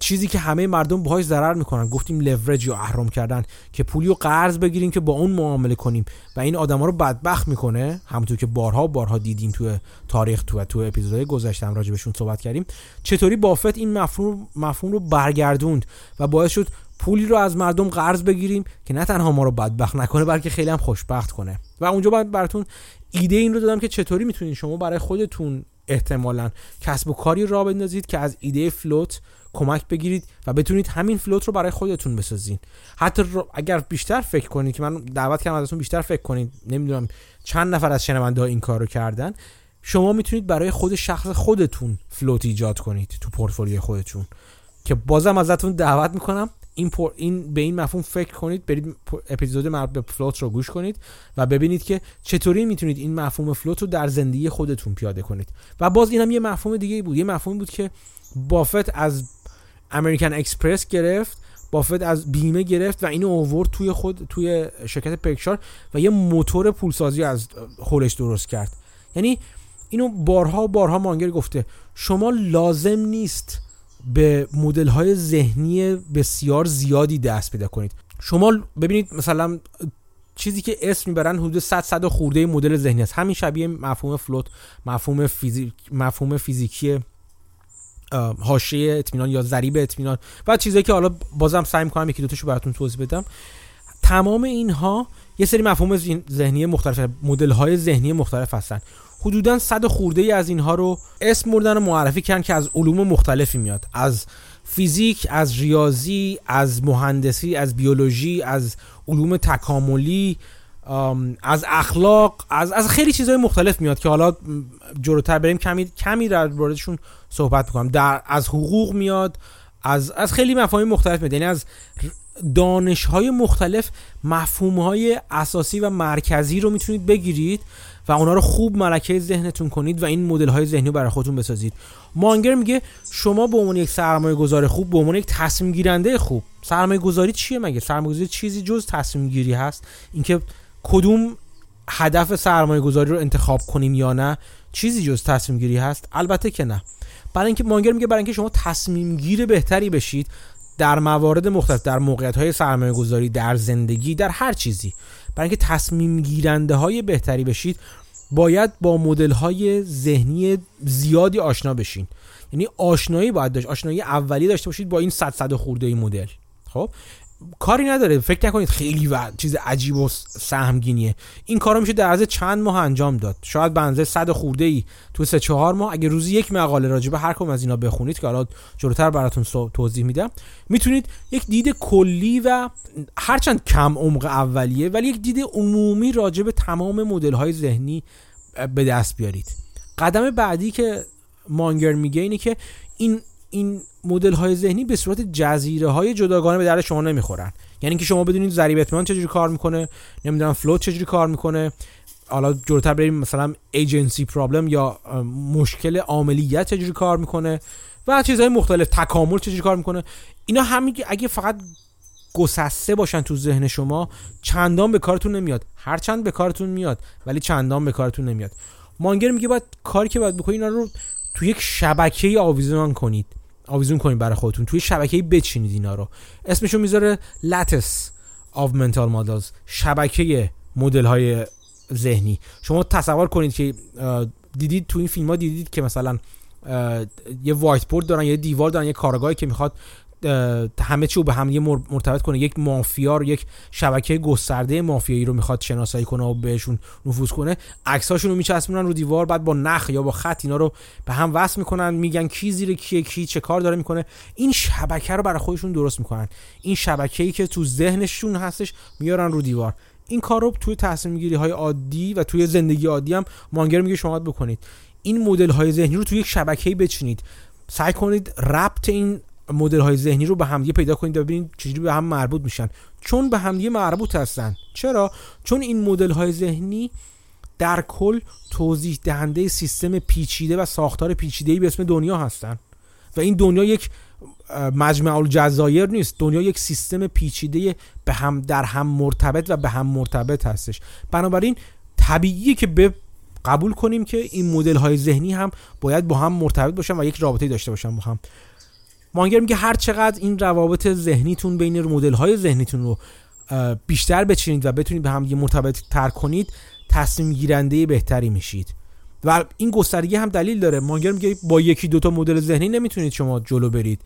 چیزی که همه مردم باهاش ضرر می‌کنن. گفتیم لورج یا اهرم کردن که پولی رو قرض بگیریم که با اون معامله کنیم. و این آدما رو بدبخت می‌کنه. همونطور که بارها بارها دیدیم تو تاریخ تو تو اپیزودهای گذشته هم راجبشون صحبت کردیم. چطوری بافت این مفهوم مفهوم رو برگردوند و باعث شد پولی رو از مردم قرض بگیریم که نه تنها ما رو بدبخت نکنه بلکه خیلی هم خوشبخت کنه. و اونجا باید براتون ایده این رو دادم که چطوری می‌تونید شما برای خودتون احتمالا. کسب و کاری را بندازید که از ایده فلوت کمک بگیرید و بتونید همین فلوت رو برای خودتون بسازین. حتی اگر بیشتر فکر کنید که من دعوت کردم ازتون بیشتر فکر کنید نمی‌دونم چند نفر از شنونده این کارو کردن شما می‌تونید برای خود شخص خودتون فلوت ایجاد کنید تو پورتفولیوی خودتون. که بازم ازتون دعوت می‌کنم. این, این به این مفهوم فکر کنید برید اپیزود مربوط به float رو گوش کنید و ببینید که چطوری می‌تونید این مفهوم float رو در زندگی خودتون پیاده کنید. و باز اینم یه مفهوم دیگه بود. یه مفهوم بود که بافت از American Express گرفت بافت از بیمه گرفت و اینو آورد توی خود توی شرکت پکشار و یه موتور پولسازی از خودش درست کرد. یعنی اینو بارها بارها مانگر گفته. شما لازم نیست به مدل های ذهنی بسیار زیادی دست پیدا کنید. شما ببینید مثلا چیزی که اسم می‌برن حدود 100 100 خورده مدل ذهنی است. همین شبیه مفهوم فلوت مفهوم فیزیک مفهوم فیزیکی حاشیه اطمینان یا ضریب اطمینان و چیزایی که حالا بازم سعی می‌کنم یکی دوتاشو براتون توضیح بدم. تمام اینها یه سری مفهوم ذهنی مختلف مدل های ذهنی مختلف هستن. حدودا صد خورده ای از اینها رو اسم بردن و معرفی کردن که از علوم مختلفی میاد. از فیزیک از ریاضی از مهندسی از بیولوژی از علوم تکاملی از اخلاق از از خیلی چیزهای مختلف میاد که حالا جلوتر بریم کمی کمی در موردشون صحبت می‌کنم. در از حقوق میاد از از خیلی مفاهیم مختلف میاد. یعنی از دانش های مختلف مفهوم های اساسی و مرکزی رو می‌تونید بگیرید و اونا رو خوب ملکه ذهنتون کنید و این مدل های ذهنی رو برای خودتون بسازید. مانگر میگه شما به عنوان یک سرمایه گذار خوب به عنوان یک تصمیم گیرنده خوب. سرمایه گذاری چیه مگه؟ سرمایه گذاری چیزی جز تصمیم گیری هست؟ اینکه کدوم هدف سرمایه گذاری رو انتخاب کنیم یا نه چیزی جز تصمیم گیری هست؟ البته که نه. برای اینکه مانگر میگه برای اینکه شما تصمیم گیر بهتری بشید در موارد مختلف در موقعیت های سرمایه گذاری در زندگی در هر چیزی. برای اینکه تصمیم گیرنده های بهتری بشید باید با مدل های ذهنی زیادی آشنا بشین. یعنی آشنایی باید داشت آشنایی اولی داشته باشید با این صد صد خورده مدل. خب؟ کاری نداره. فکر نکنید خیلی و چیز عجیب و سهمگینیه. این کارو میشه در عرض چند ماه انجام داد. شاید به صد خورده ای تو سه چهار ماه. اگه روزی یک مقاله راجع به هر کم از اینا بخونید که حالا جلوتر براتون توضیح میدم می‌تونید یک دید کلی و هرچند کم عمق اولیه ولی یک دید عمومی راجع به تمام مدل های ذهنی به دست بیارید. قدم بعدی که مانگر میگه اینه که این این مدل های ذهنی به صورت جزیره های جداگانه به درد شما نمی‌خورن. یعنی که شما بدونید ضریب اطمینان چجوری کار می‌کنه نمی‌دونم فلوت چجوری کار می‌کنه حالا جلوتر بریم مثلا ایجنسی پرابلم یا مشکل عاملیت چجوری کار می‌کنه و چیزهای مختلف تکامل چجوری کار می‌کنه. اینا همین اگه فقط گسسته باشن تو ذهن شما چندان به کارتون نمیاد. هرچند به کارتون میاد ولی چندان به کارتون نمیاد. مانگر میگه باید کاری که باید بکنید اینا رو تو یک شبکه آویزون کنید. آویزون کنید برای خودتون. توی شبکه بچینید اینا رو. اسمشو می‌ذاره لاتس of mental models. شبکه مدل های ذهنی. شما تصور کنید که دیدید تو این فیلم ها دیدید که مثلا یه وایت بورد دارن یه دیوار دارن یه کارگاهی که می‌خواد همه چی رو به هم مرتبط کنه. یک مافیا رو یک شبکه گسترده مافیایی رو می‌خواد شناسایی کنه و بهشون نفوذ کنه. عکساشون رو میچسبونن رو دیوار بعد با نخ یا با خط اینا رو به هم وصل می‌کنن. میگن کی زیر کیه کی چه کار داره می‌کنه. این شبکه رو برای خودشون درست می‌کنن. این شبکه ای که تو ذهنشون هستش میارن رو دیوار. این کار رو توی تصمیم گیری های عادی و توی زندگی عادی هم مانگر میگه شما بکنید. این مدل های ذهنی رو توی یک شبکه بچینید. سعی کنید ربط این مدل های ذهنی رو به همدیگه پیدا کنید و ببینید چجوری به هم مربوط میشن. چون به همدیگه مربوط هستن. چرا؟ چون این مدل های ذهنی در کل توضیح دهنده سیستم پیچیده و ساختار پیچیده به اسم دنیا هستن. و این دنیا یک مجمع الجزایر نیست. دنیا یک سیستم پیچیده به هم در هم مرتبط و به هم مرتبط هستش. بنابراین طبیعیه که به قبول کنیم که این مدل های ذهنی هم باید با هم مرتبط باشن و یک رابطه داشته باشن با هم. مانگر میگه هر چقدر این روابط ذهنیتون بین مدل های ذهنیتون رو بیشتر بچینید و بتونید به هم یه مرتبط تر کنید تصمیم گیرنده بهتری میشید. و این گسترگی هم دلیل داره. مانگر میگه با یکی دوتا مدل ذهنی نمی‌تونید شما جلو برید.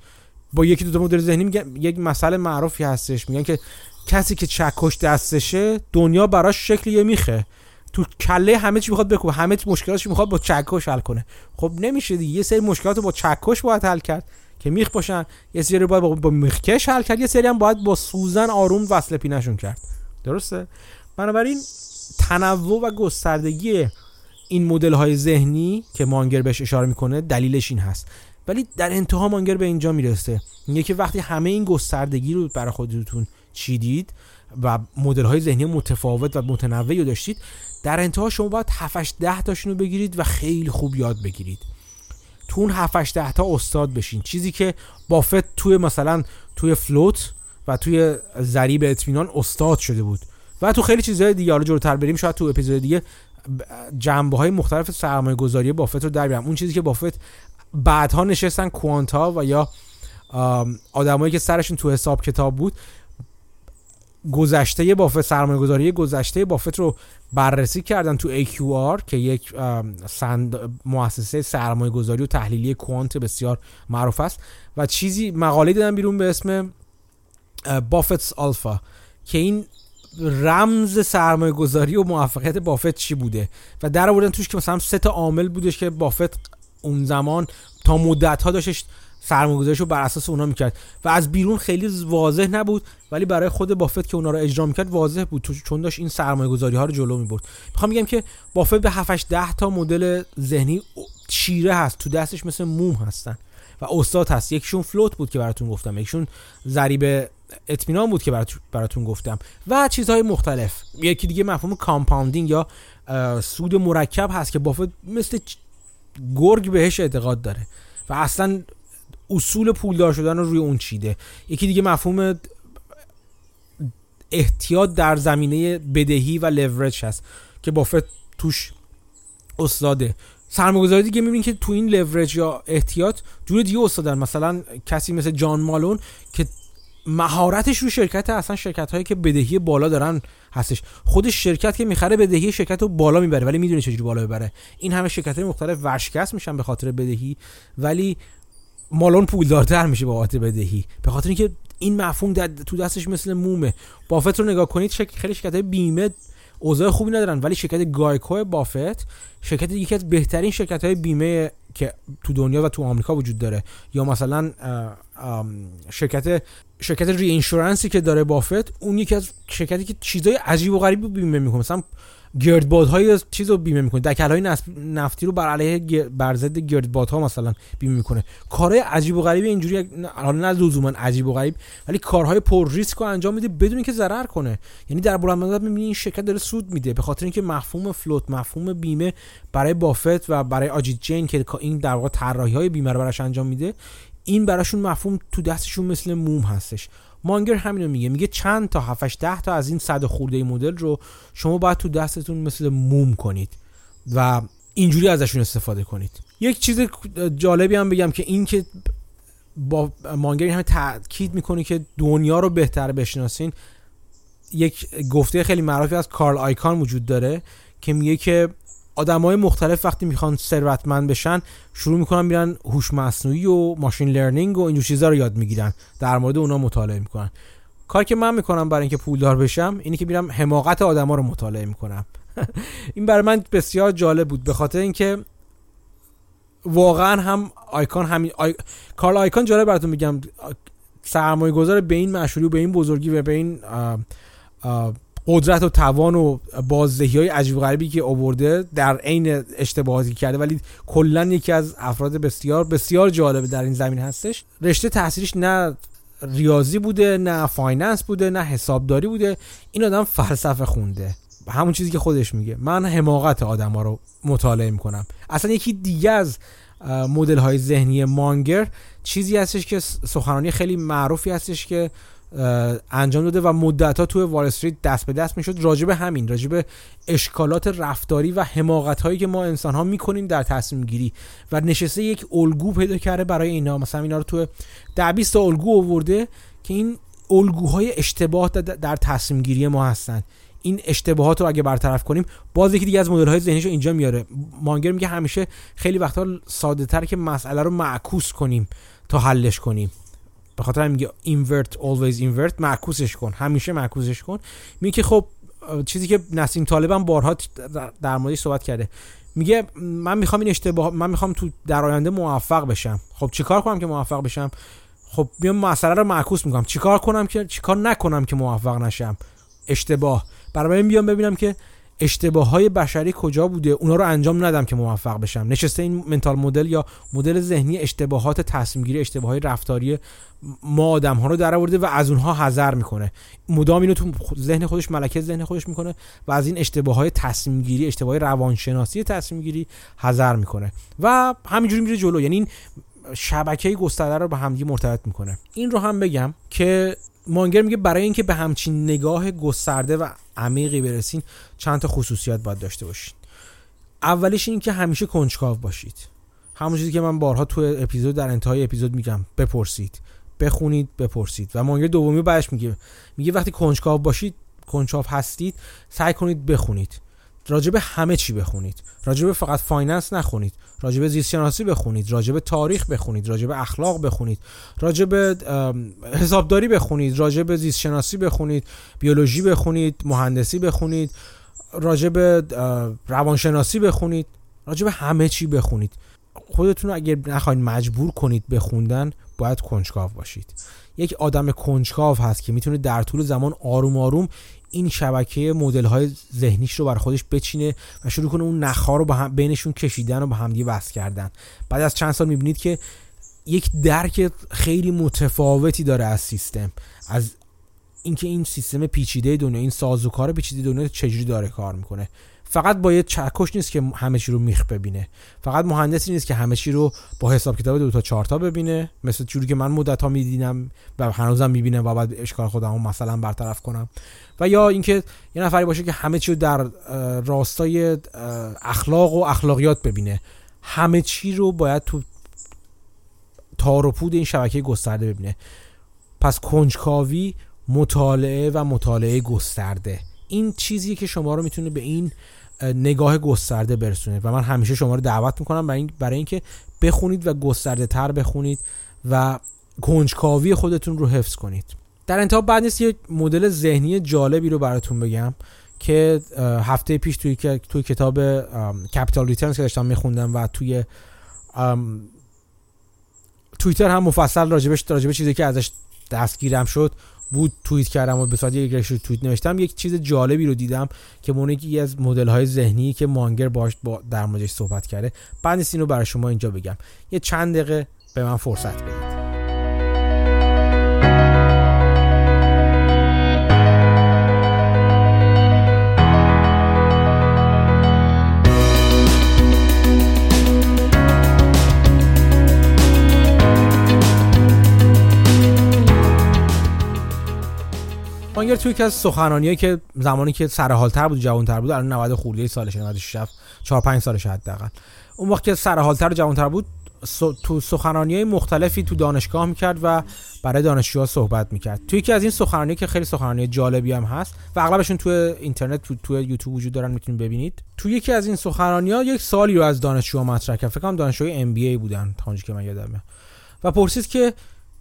با یکی دوتا مدل ذهنی میگه یک مسئله معروفی هستش. میگن که کسی که چکش دستشه دنیا براش شکلی میخه. تو کله همه چی می‌خواد بکوبه. همه مشکلاتش می‌خواد با چکش حل کنه. خب نمیشه دیگه. یه سری مشکلات با چکش باید حل کرد. که میخ باشن یه سری باید با میخکش حل کرد. یه سری هم باید با سوزن آروم وصل پینشون کرد. درسته؟ بنابراین تنوع و گستردگی این مدل های ذهنی که مانگر بهش اشاره می‌کنه دلیلش این هست. ولی در انتها مانگر به اینجا می‌رسه. میگه که وقتی همه این گستردگی رو برای خودتون چیدید و مدل های ذهنی متفاوت و متنوعی رو داشتید در انتها شما باید 7 ده تاشون رو بگیرید و خیلی خوب یاد بگیرید. تو اون 7 ده تا استاد بشین. چیزی که بافت توی مثلا توی فلوت و توی ضریب اطمینان استاد شده بود. و تو خیلی چیزهای دیگه حالا جلوتر بریم شاید تو اپیزود دیگه جنبه های مختلف سرمایه گذاری بافت رو در بیارم. اون چیزی که بافت بعدها نشستن کوانتا و یا آدمایی که سرشون تو حساب کتاب بود گذشته بافت سرمایه گذاری گذشته بافت رو بررسی کردن تو AQR که یک سند مؤسسه سرمایه گذاری و تحلیلی کوانت بسیار معروف است. و چیزی مقاله دادن بیرون به اسم بافتس آلفا که این رمز سرمایه گذاری و موفقیت بافت چی بوده؟ و در آوردن توش که مثلا سه تا عامل بودش که بافت اون زمان تا مدت ها داشتش سرمایه‌گذاریش رو بر اساس اونا می‌کرد. و از بیرون خیلی واضح نبود ولی برای خود بافت که اونا رو اجرا می‌کرد واضح بود. چون داشت این سرمایه‌گذاری ها رو جلو می‌برد. می‌خوام بگم که بافت به 7 ده تا مدل ذهنی چیره هست. تو دستش مثل موم هستن و استاد هست. یکیشون float بود که براتون گفتم. یکیشون ضریب اطمینان بود که براتون گفتم. و چیزهای مختلف. یکی دیگه مفهوم compounding یا سود مرکب هست که بافت مثل گرگ بهش اعتقاد داره. و اصلا اصول پولدار شدن رو روی اون چیده. یکی دیگه مفهوم احتیاط در زمینه بدهی و لورج هست که بافت توش استاده. سرمایه‌گذاری دیگه می‌بینید که تو این لورج یا احتیاط جور دیگه استادن. مثلا کسی مثل جان مالون که مهارتش رو شرکت اصلا شرکت هایی که بدهی بالا دارن هستش. خودش شرکت که می‌خره بدهی شرکت رو بالا می‌بره ولی می‌دونه چجوری بالا ببره. این همه شرکت های مختلف ورشکست میشن به خاطر بدهی. ولی مالون پولدارتر میشه با بدهی. به خاطر اینکه این مفهوم تو دستش مثل مومه. بافت رو نگاه کنید خیلی شرکت بیمه اوضاع خوبی ندارن ولی شرکت گایکو بافت شرکت یکی از بهترین شرکت های بیمه که تو دنیا و تو آمریکا وجود داره. یا مثلا شرکت شرکت ری که داره بافت اون یکی از شرکتی که چیزای عجیب و غریب بیمه می‌کنه. مثلا گردبادهای چیز رو بیمه می‌کنه. دکل های نفتی رو بر علیه بر ضد گردبادها مثلا بیمه می‌کنه. کارهای عجیب و غریب اینجوری حالا نه لزوما عجیب و غریب ولی کارهای پر ریسک رو انجام میده بدون اینکه ضرر کنه. یعنی در بلند مدت می‌بینی این شرکت داره سود میده. به خاطر اینکه مفهوم فلوت مفهوم بیمه برای بافت و برای آجیت جین که این در واقع طراحی های بیمه رو براش انجام میده این براشون مفهوم تو دستشون مثل موم هستش. مانگر همینو میگه. میگه چند تا 7 ده تا از این صد خورده مدل رو شما باید تو دستتون مثل موم کنید و اینجوری ازشون استفاده کنید. یک چیز جالبی هم بگم که این که با مانگر همه تاکید می‌کنه که دنیا رو بهتر بشناسین یک گفته خیلی معروفی از کارل آیکان وجود داره که میگه که های مختلف وقتی می‌خوان ثروتمند بشن شروع می‌کنن میرن هوش مصنوعی و ماشین لرنینگ و اینجور چیزا رو یاد می‌گیرن. در مورد اونا مطالعه می‌کنن. کار که من می‌کنم برای اینکه پولدار بشم اینی که میرم حماقت آدما رو مطالعه می‌کنم. این برای من بسیار جالب بود به خاطر اینکه واقعا هم آیکان همین آی... کارل آیکان جالب براتون میگم. سرمایه گذار به این مشهوری و به این بزرگی و به این قدرت و توان و بازدهی های عجیب غریبی که آورده در عین اشتباهاتی کرده ولی کلا یکی از افراد بسیار بسیار جالبه در این زمینه هستش. رشته تحصیلش نه ریاضی بوده نه finance بوده نه حسابداری بوده. این آدم فلسفه خونده. همون چیزی که خودش میگه. من حماقت آدم ها رو مطالعه می‌کنم. اصلا یکی دیگه از مدل های ذهنی مانگر چیزی هستش که سخنرانی خیلی معروفی هستش که انجام داده و مدت ها توی وال دست به دست می‌شد. راجب همین راجب اشکالات رفتاری و حماقت هایی که ما انسان ها می‌کنیم در تصمیم گیری و نشسته یک الگو پیدا کرده برای اینا. مثلا اینا رو توی ده 20 تا الگو آورده که این الگوهای اشتباه در تصمیم گیری ما هستن. این اشتباهات رو اگه برطرف کنیم باز یکی دیگه از مدل های ذهنیشو اینجا میاره. مانگر میگه همیشه خیلی وقتا ساده تر که مسئله رو معکوس کنیم تا حلش کنیم. به خاطر میگه invert always invert معکوسش کن همیشه معکوسش کن. میگه که خب چیزی که نسیم طالبم بارها در موردش صحبت کرده. میگه من می‌خوام این اشتباه من می‌خوام تو در آینده موفق بشم. خب چیکار کنم که موفق بشم؟ خب میام مسئله رو معکوس می‌کنم. چیکار کنم که چیکار نکنم که موفق نشم؟ اشتباه. برای بیام ببینم که اشتباه های بشری کجا بوده؟ اونا رو انجام ندم که موفق بشم. نشسته این منتال مدل یا مدل ذهنی اشتباهات تصمیم گیری اشتباه های رفتاری ما آدم ها رو در آورده و از اونها حذر می‌کنه. مدام اینو تو ذهن خودش ملکه ذهن خودش می‌کنه و از این اشتباه های تصمیم گیری اشتباه های روانشناسی تصمیم گیری حذر می‌کنه. و همینجوری میره جلو. یعنی این شبکه گسترده رو به همدیگه مرتبط می‌کنه. این رو هم بگم که مانگر میگه برای اینکه به همچین نگاه گسترده و عمیقی برسین چند تا خصوصیات باید داشته باشین. اولیش این که همیشه کنجکاو باشید. همون چیزی که من بارها تو اپیزود در انتهای اپیزود میگم بپرسید. بخونید بپرسید. و مانگر دومی بعدش میگه. میگه وقتی کنجکاو باشید کنجکاو هستید سعی کنید بخونید. راجب همه چی بخونید. راجب فقط finance نخونید. راجب زیست شناسی بخونید. راجب تاریخ بخونید. راجب اخلاق بخونید. راجب حسابداری بخونید. راجب زیست شناسی بخونید. بیولوژی بخونید. مهندسی بخونید. راجب روانشناسی بخونید راجب همه چی بخونید. خودتون اگر نخواین مجبور کنید به خوندن باید کنجکاو باشید. یک آدم کنجکاو هست که می‌تونه در طول زمان آروم آروم این شبکه مدل های ذهنیش رو بر خودش بچینه و شروع کنه اون نخها رو با هم بینشون کشیدن و با همدیگه وصل کردن. بعد از چند سال می‌بینید که یک درک خیلی متفاوتی داره از سیستم از اینکه این سیستم پیچیده دنیا این سازوکار پیچیده دنیا چجوری داره کار می‌کنه. فقط با یه چکش نیست که همه چی رو میخ ببینه. فقط مهندسی نیست که همه چی رو با حساب کتاب دو تا چهار تا ببینه. مثل جوری که من مدت ها میدینم و هنوزم می‌بینم و بعد اشکال خودم مثلا برطرف کنم. و یا اینکه یه نفری باشه که همه چی رو در راستای اخلاق و اخلاقیات ببینه. همه چی رو باید تو تار و پود این شبکه گسترده ببینه. پس کنجکاوی مطالعه و مطالعه گسترده. این چیزیه که شما رو می‌تونه به این نگاه گسترده برسونه و من همیشه شما رو دعوت می‌کنم برای, برای اینکه بخونید و گسترده تر بخونید و کنجکاوی خودتون رو حفظ کنید. در انتها بعد نیست یه مدل ذهنی جالبی رو براتون بگم که هفته پیش توی توی کتاب کپیتال ریترنز که داشتم میخوندم و توی توییتر هم مفصل راجبش راجبه چیزی که ازش دستگیرم شد بود توییت کردم و به صورت یک رو توییت نوشتم یک چیز جالبی رو دیدم که مونه یکی از مدل های ذهنی که مانگر باش با در موردش صحبت کرده. بعد اینو برای شما اینجا بگم. یه چند دقیقه به من فرصت بدید. مانگر توی یکی از سخنرانیایی که زمانی که سرحالتر بود جوانتر بود الان 90 خورده سالشه 96 4 5 سالشه حداقل. اون وقت که سرحالتر و جوانتر بود تو سخنرانی مختلفی تو دانشگاه می‌کرد و برای دانشجوها صحبت می‌کرد. توی یکی از این سخنرانی که خیلی سخنرانی جالبی هم هست و اغلبشون تو اینترنت تو, تو یوتیوب وجود دارن می‌تونید ببینید. تو یکی از این سخنرانی ها یک سالی رو از دانشجوها مطرح کرد. فکر کنم دانشجوی ام بی ای بودن تا که من یادمه. و پرسید که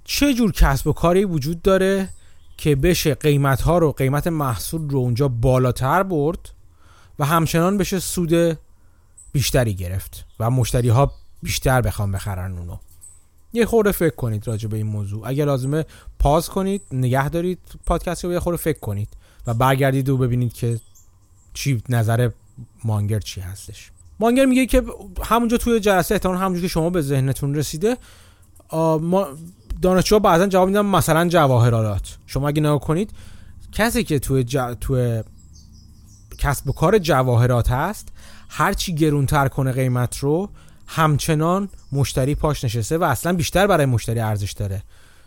چه جور کسب و کاری وجود داره؟ که بشه قیمت ها رو قیمت محصول رو اونجا بالاتر برد و همچنان بشه سود بیشتری گرفت و مشتری ها بیشتر بخوام بخرن اونو. یه خورده فکر کنید راجع به این موضوع. اگر لازمه پاز کنید نگه دارید پادکست رو یه خورده فکر کنید و برگردید و ببینید که چی نظر مانگر چی هستش. مانگر میگه که همونجا توی جلسه احتمال همونجا که شما به ذهنتون رسیده ما دانشجوها بعضا جواب میدن مثلا جواهرات شما اگه نگاه کنید کسی که توی, توی کسب و کار جواهرات هست هرچی گرونتر کنه قیمت رو همچنان مشتری پاش نشسته و اصلا بیشتر برای مشتری ارزش داره.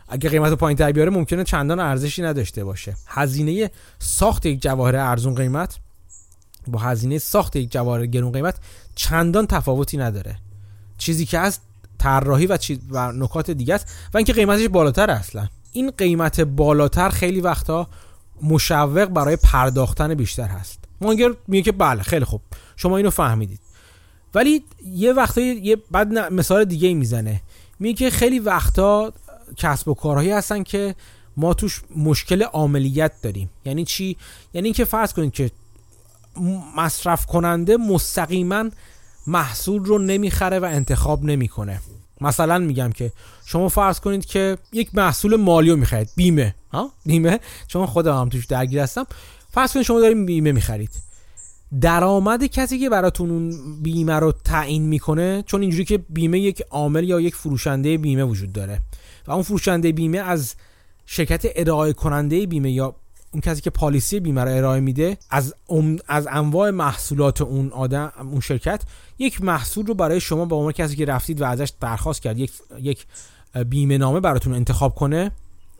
اگه قیمت پایین تر بیاره ممکنه چندان ارزشی نداشته باشه. هزینه ساخت یک جواهر ارزون قیمت با هزینه ساخت یک جواهر گرون قیمت چندان تفاوتی نداره. چیزی که هست طراحی و, و نکات دیگه است و اینکه قیمتش بالاتر اصلا. این قیمت بالاتر خیلی وقتا مشوق برای پرداختن بیشتر هست. مانگر میگه که بله خیلی خوب. شما اینو فهمیدید. ولی یه وقتا یه بعد مثال دیگه می‌زنه. میگه که خیلی وقتا کسب و کارهایی هستن که ما توش مشکل عملیت داریم. یعنی چی؟ یعنی اینکه فرض کنید که مصرف کننده مستقیما محصول رو نمی‌خره و انتخاب نمی‌کنه. مثلا میگم که شما فرض کنید که یک محصول مالی رو می‌خرید بیمه ها؟ بیمه؟ چون خودم هم توش درگیر هستم. فرض کنید شما دارید بیمه می‌خرید. درآمد کسی که براتون اون بیمه رو تعیین می‌کنه چون اینجوری که بیمه یک عامل یا یک فروشنده بیمه وجود داره. و اون فروشنده بیمه از شرکت ارائه کننده بیمه یا اون کسی که پالیسی بیمه رو ارائه میده از از انواع محصولات اون آدم اون شرکت یک محصول رو برای شما به عنوان کسی که رفتید و ازش درخواست کرد یک یک بیمه نامه براتون انتخاب کنه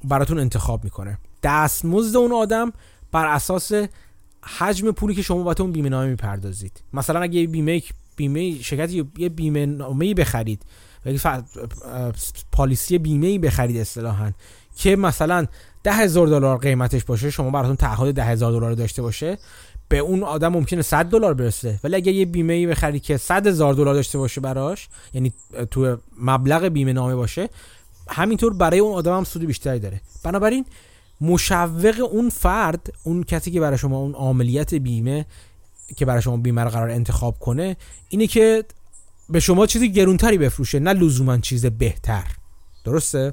براتون انتخاب می‌کنه. دستمزد اون آدم بر اساس حجم پولی که شما باید اون بیمه نامه می‌پردازید. مثلا اگه بیمه بیمه شرکت یه بیمه نامه بخرید پالیسی بیمه بخرید اصطلاحا که مثلا ده دلار قیمتش باشه شما براتون تعهد ده دلار داشته باشه به اون آدم ممکنه 100 دلار برسه. ولی اگه یه بیمه ای بخری که 100 هزار دلار داشته باشه براش یعنی تو مبلغ بیمه نامه باشه همینطور برای اون آدم هم سود بیشتری داره. بنابراین مشوق اون فرد اون کسی که برای شما اون عملیات بیمه که برای شما بیمه رو قرار انتخاب کنه اینه که به شما چیزی گرونتری بفروشه نه لزوما چیز بهتر. درسته؟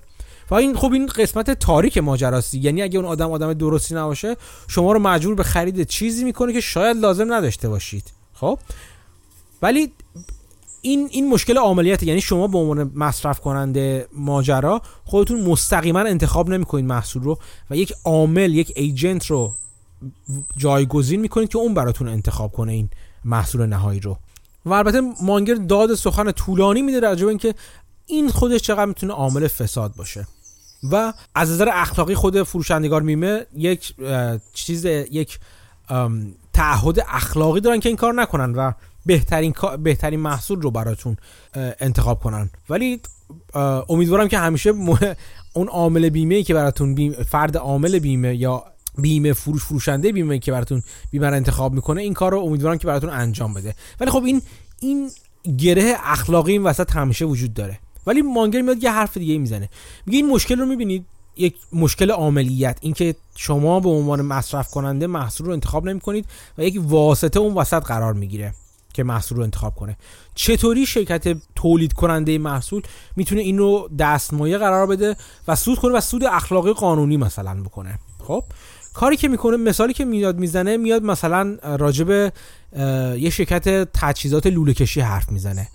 و این خب این قسمت تاریک ماجراستی یعنی اگه اون آدم آدم درستی نباشه شما رو مجبور به خرید چیزی می‌کنه که شاید لازم نداشته باشید. خب؟ ولی این این مشکل عملیات یعنی شما به عنوان مصرف کننده ماجرا خودتون مستقیما انتخاب نمی‌کنید محصول رو و یک عامل یک ایجنت رو جایگزین می‌کنید که اون براتون انتخاب کنه این محصول نهایی رو. و البته مانگر داد سخن طولانی میده راجع اینکه این خودش چقدر می‌تونه عامل فساد باشه. و از نظر اخلاقی خود فروشندگار میمه یک چیز یک تعهد اخلاقی دارن که این کار نکنن و بهترین بهترین محصول رو براتون انتخاب کنن. ولی امیدوارم که همیشه اون عامل بیمه ای که براتون فرد عامل بیمه یا بیمه فروش فروشنده بیمه که براتون بیمه رو انتخاب می‌کنه این کار رو امیدوارم که براتون انجام بده. ولی خب این این گره اخلاقی این وسط همیشه وجود داره. ولی مانگر میاد یه حرف دیگه می‌زنه. میگه این مشکل رو می‌بینید؟ یک مشکل عملیت اینکه شما به عنوان مصرف کننده محصول رو انتخاب نمی کنید و یک واسطه اون وسط قرار می‌گیره که محصول رو انتخاب کنه. چطوری شرکت تولید کننده محصول می‌تونه این رو دستمایه قرار بده و سود کنه و سود اخلاقی قانونی مثلا بکنه؟ خب کاری که می‌کنه مثالی که میاد می‌زنه میاد مثلا راجب یه شرکت تجهیزات لوله کشی حرف می‌زنه.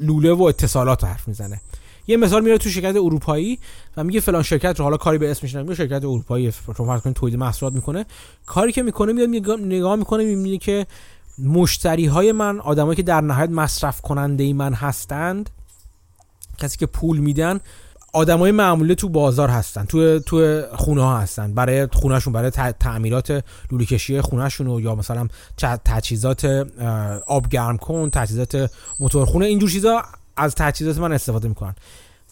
لوله و اتصالات حرف می‌زنه. یه مثال میاره تو شرکت اروپایی و میگه فلان شرکت رو حالا کاری به اسمش نمیگه شرکت اروپایی فرض کنید تولید محصولات می‌کنه. کاری که می‌کنه میاد نگاه می‌کنه می‌بینه که مشتری های من آدمایی که در نهایت مصرف کننده من هستند کسی که پول میدن آدمای معمولی تو بازار هستن تو تو خونه ها هستن. برای خونهشون برای تعمیرات لوله کشی خونهشون یا مثلا تجهیزات آب گرم کن تجهیزات موتور خونه اینجور چیزا از تجهیزات من استفاده می‌کنن.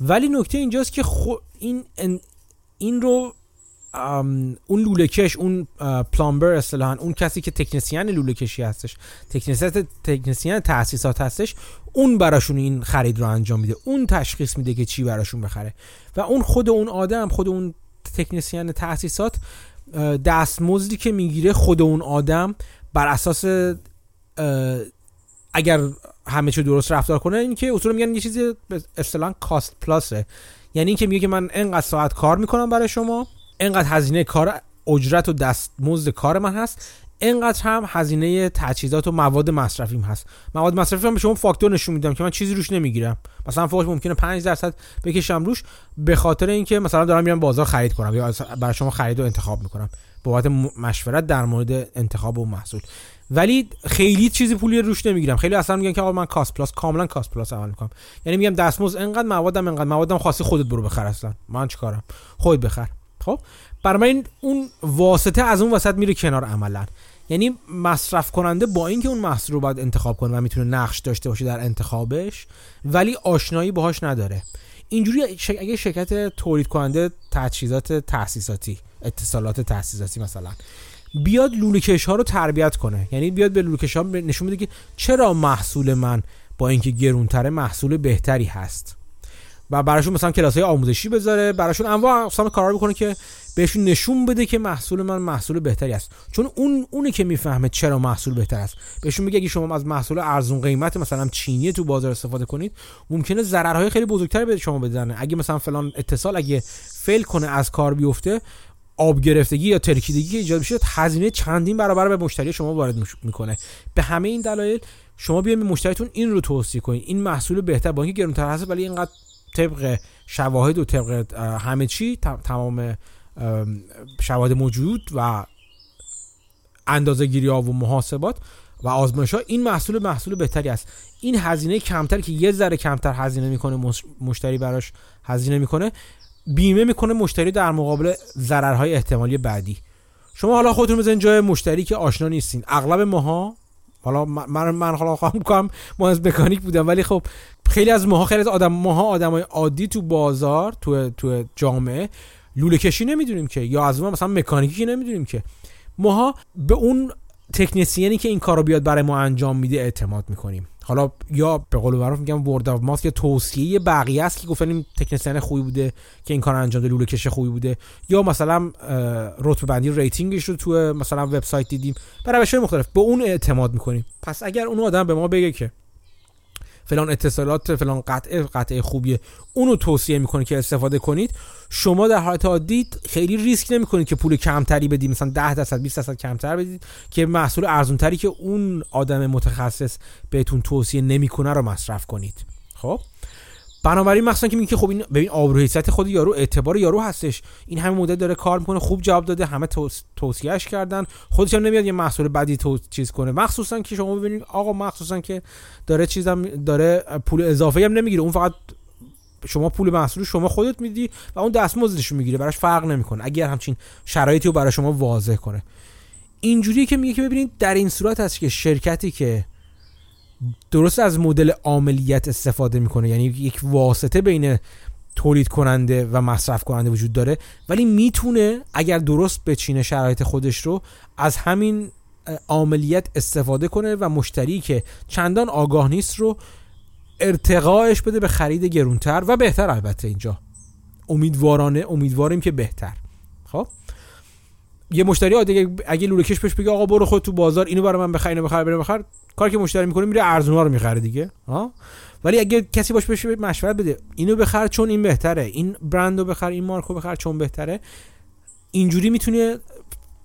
ولی نکته اینجاست که خو این این رو اون لوله کش اون پلامبر اصطلاحا اون کسی که تکنسین لوله کشی هستش تکنسیت تکنسین تاسیسات هستش اون براشون این خرید رو انجام میده. اون تشخیص میده که چی براشون بخره. و اون خود اون آدم خود اون تکنسین تاسیسات دستمزدی که می‌گیره خود اون آدم بر اساس اگر همه چی درست رفتار کنه این که اصولا میگن یه چیزی اصطلاحا کاست پلاسه یعنی اینکه میگه که من انقدر ساعت کار می‌کنم برای شما انقدر هزینه کار اجرت و دستمزد کار من هست اینقدر هم هزینه تجهیزات و مواد مصرفیم هست. مواد مصرفی هم به شما فاکتور نشون میدم که من چیزی روش نمی‌گیرم. مثلا فوقش ممکنه 5 درصد بکشم روش به خاطر اینکه مثلا دارم میرم بازار خرید کنم یا برای شما خرید و انتخاب می‌کنم. بابت مشورت در مورد انتخاب و محصول. ولی خیلی چیزی پولی روش نمی‌گیرم. خیلی اصلا میگن که آقا من کاست پلاس کاملا کاست پلاس عمل می‌کنم. یعنی میگم دستمزد انقدر موادم انقدر. موادم خاصی خودت برو بخر اصلا. من چیکارم؟ خودت بخر. خب برای من اون واسطه از اون وسط میره کنار عملا. یعنی مصرف کننده با اینکه اون محصول رو باید انتخاب کنه و می‌تونه نقش داشته باشه در انتخابش ولی آشنایی باهاش نداره. اینجوری اگه شرکت تولید کننده تجهیزات تاسیساتی اتصالات تاسیساتی مثلا بیاد لولکش ها رو تربیت کنه. یعنی بیاد به لولکش ها نشون بده که چرا محصول من با اینکه گرونتره محصول بهتری هست. و براشون مثلا کلاس های آموزشی بذاره براشون انواع اقسام کارا بکنه که بهشون نشون بده که محصول من محصول بهتری است. چون اون اونی که می‌فهمه چرا محصول بهتر است. بهشون میگه اگه شما از محصول ارزون قیمت مثلا چینی تو بازار استفاده کنید ممکنه ضررهای خیلی بزرگتری به شما بزنه اگه مثلا فلان اتصال اگه فیل کنه از کار بیفته آب گرفتگی یا ترکیدگی که ایجاد میشه هزینه چندین برابر به مشتری شما وارد می‌کنه. به همه این دلایل شما بیاین به مشتریتون این رو توصیه کنید این محصول بهتر با اینکه گرونتر هست ولی اینقدر طبق شواهد و طبق همه چی تمام شواهد موجود و اندازه گیری ها و محاسبات و آزمایش ها این محصول محصول بهتری است. این هزینه کمتر که یه ذره کمتر هزینه می‌کنه مشتری براش هزینه می‌کنه بیمه می‌کنه مشتری در مقابل ضررهای احتمالی بعدی. شما حالا خودتون بزنین جای مشتری که آشنا نیستین. اغلب ماها حالا من من حالا خواهم کنم از مکانیک بودم ولی خب خیلی از ماها خیلی از آدم ماها آدمای عادی تو بازار تو تو جامعه لوله کشی نمی‌دونیم که یا از ما مثلا مکانیکی نمی‌دونیم که. ماها به اون تکنسیانی که این کارو بیاد برای ما انجام میده اعتماد می‌کنیم. حالا یا به قول معروف میگم word of mouth ئه یا توصیه بقیه است که گفتیم تکنسین خوبی بوده که این کار انجام ده لوله کش خوبی بوده. یا مثلا رتبه بندی rating ش رو تو مثلا وبسایت دیدیم. برای روش مختلف. به اون اعتماد می‌کنیم. پس اگر اون آدم به ما بگه که فلان اتصالات فلان قطعه قطعه خوبیه. اونو توصیه می‌کنه که استفاده کنید. شما در حالت عادی خیلی ریسک نمی‌کنید که پول کمتری بدید. مثلا 10 درصد 20 درصد کمتر بدید که محصول ارزون تری که اون آدم متخصص بهتون توصیه نمی‌کنه رو مصرف کنید. خب؟ بنابراین مثلا که میگه خب این ببین آبرو خود یارو اعتبار یارو هستش. این همه مدت داره کار می‌کنه خوب جواب داده همه توصیهش کردن. خودش هم نمیاد یه محصول بدی تو چیز کنه. مخصوصا که شما ببینید آقا مخصوصا که داره چیزم داره پول اضافه هم نمی‌گیره. اون فقط شما پول محصول شما خودت میدی و اون دستمزدش می‌گیره. براش فرق نمی‌کنه. اگر همچین شرایطی رو برای شما واضح کنه. اینجوریه که میگه که ببینید در این صورت هست که شرکتی که درست از مدل عاملیت استفاده می‌کنه. یعنی یک واسطه بین تولید کننده و مصرف کننده وجود داره. ولی می‌تونه اگر درست بچینه شرایط خودش رو از همین عاملیت استفاده کنه و مشتری که چندان آگاه نیست رو ارتقاش بده به خرید گرونتر و بهتر البته اینجا. امیدوارانه امیدواریم که بهتر. خب؟ یه مشتری عادی اگه لولکش بهش بگه آقا برو خود تو بازار اینو برای من بخر اینو بخر برو بخر. کاری که مشتری می‌کنه میره ارزونا رو می‌خره دیگه ها ولی اگه کسی باش بشه مشورت بده اینو بخر چون این بهتره این برندو بخر این مارکو بخر چون بهتره. اینجوری می‌تونه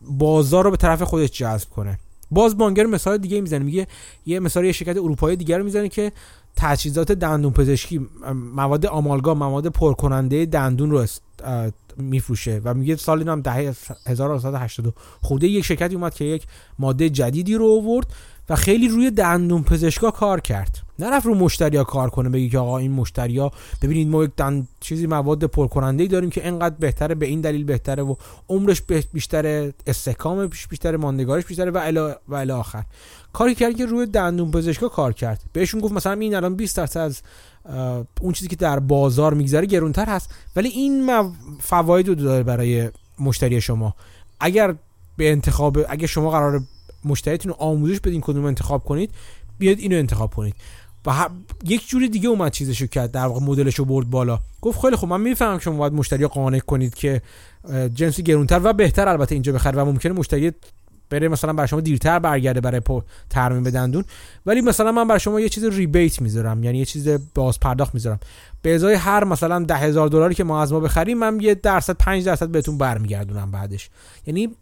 بازار رو به طرف خودش جذب کنه. باز بانگر مثال دیگه می‌زنه میگه یه مثال یه شرکت اروپایی دیگر می‌زنه که تجهیزات دندون پزشکی مواد آمالگام مواد پرکننده دندون رو میفروشه و میگه سال اینم دهه 1980 خوده یک شرکتی اومد که یک ماده جدیدی رو آورد و خیلی روی دندون پزشکا کار کرد. نرفت رو مشتریا کار کنه بگی که آقا این مشتریا ببینید ما یک دند چیزی مواد پرکننده ای داریم که انقدر بهتره به این دلیل بهتره و عمرش بیشتره استحکام بیشتره ماندگارش بیشتره و الی و الی آخر. کاری کرد که روی دندون پزشکا کار کرد. بهشون گفت مثلا این الان 20 درصد از اون چیزی که در بازار میگذره گرونتر هست ولی این فواید رو داره برای مشتری شما. اگر به انتخاب اگر شما قرار مشتریتون رو آموزش بدین کدوم انتخاب کنید بیاد اینو انتخاب کنید. و یک جوری دیگه اومد چیزشو کرد در واقع مدلشو برد بالا. گفت خیلی خب من می‌فهمم شما باید مشتری قانع کنید که جنسی گرونتر و بهتر البته اینجا بخره و ممکنه مشتری بره مثلا برای شما دیرتر برگرده برای ترمیم به دندون. ولی مثلا من برای شما یه چیز ریبیت می‌ذارم یعنی یه چیز باز پرداخت می‌ذارم. به ازای هر مثلا ده هزار دلاری که ما از ما بخریم من یه درصد 5 درصد بهتون برمیگردونم بعدش. یعنی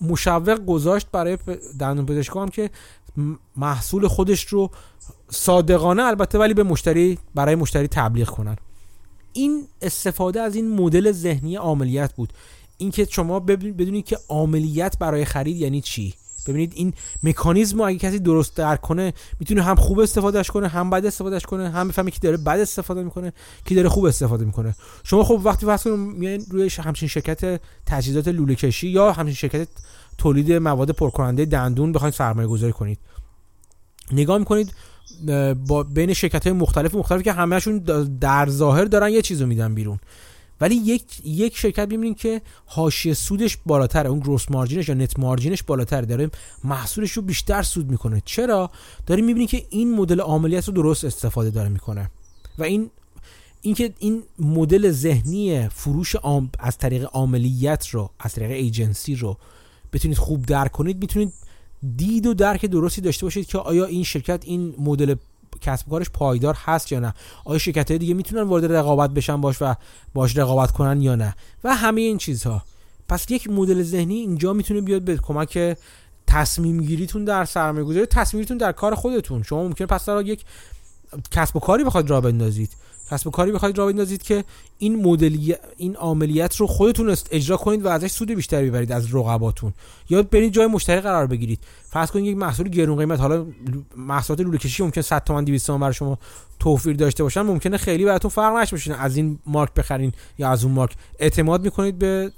مشوق گذاشت برای دندون پزشکا هم که محصول خودش رو صادقانه البته ولی به مشتری برای مشتری تبلیغ کنن. این استفاده از این مدل ذهنی عملیات بود. اینکه شما بدونید که عملیات برای خرید یعنی چی؟ ببینید این مکانیزم اگه کسی درست درک کنه می‌تونه هم خوب استفادهش کنه هم بد استفادهش کنه هم بفهمه که داره بد استفاده می‌کنه که داره خوب استفاده می‌کنه. شما خب وقتی فرض کنید روی همچین شرکت تجهیزات لوله کشی یا همچین شرکت تولید مواد پرکننده دندون بخواید سرمایه گذاری کنید نگاه می‌کنید با بین شرکت های مختلف مختلف که همهشون در ظاهر دارن یه چیزو میدن بیرون. ولی یک یک شرکت می‌بینیم که حاشیه سودش بالاتره اون گروس مارجینش یا نت مارجینش بالاتره داره محصولش رو بیشتر سود می‌کنه. چرا؟ داریم می‌بینیم که این مدل عملیات رو درست استفاده داره می‌کنه و این اینکه این مدل ذهنی فروش از طریق عملیات رو از طریق ایجنسی رو بتونید خوب درک کنید می‌تونید دید و درک درستی داشته باشید که آیا این شرکت این مدل کسب کارش پایدار هست یا نه؟ آیا شرکت های دیگه می‌تونن وارد رقابت بشن باش و باش رقابت کنن یا نه؟ و همه این چیزها. پس یک مدل ذهنی اینجا می‌تونه بیاد به کمک تصمیم گیریتون در سرمایه گذاری تصمیمتون در کار خودتون. شما ممکنه پس در یک کسب و کاری بخواید راه بندازید. کسب و کاری بخواید راه بندازید که این مدلی این عملیات رو خودتون اجرا کنید و ازش سود بیشتری ببرید از رقباتون. یا برید جای مشتری قرار بگیرید. فرض کنید یک محصول گرون قیمت حالا محصولات لوله کشی ممکن 100 تومن 200 تومن برای شما توفیر داشته باشن. ممکنه خیلی براتون فرق نشه از این مارک بخرین یا از اون مارک. اعتماد می‌کنید به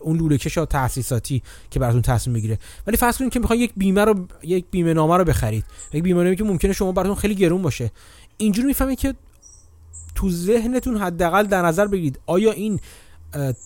اون لوله کش یا تاسیساتی که براتون تصمیم بگیره ولی فرض کنید که می‌خواین یک بیمه رو یک بیمه نامه رو بخرید. یک بیمه نامه که ممکنه شما براتون خیلی گرون باشه. اینجوری می‌فهمید که تو ذهنتون حداقل در نظر بگیرید. آیا این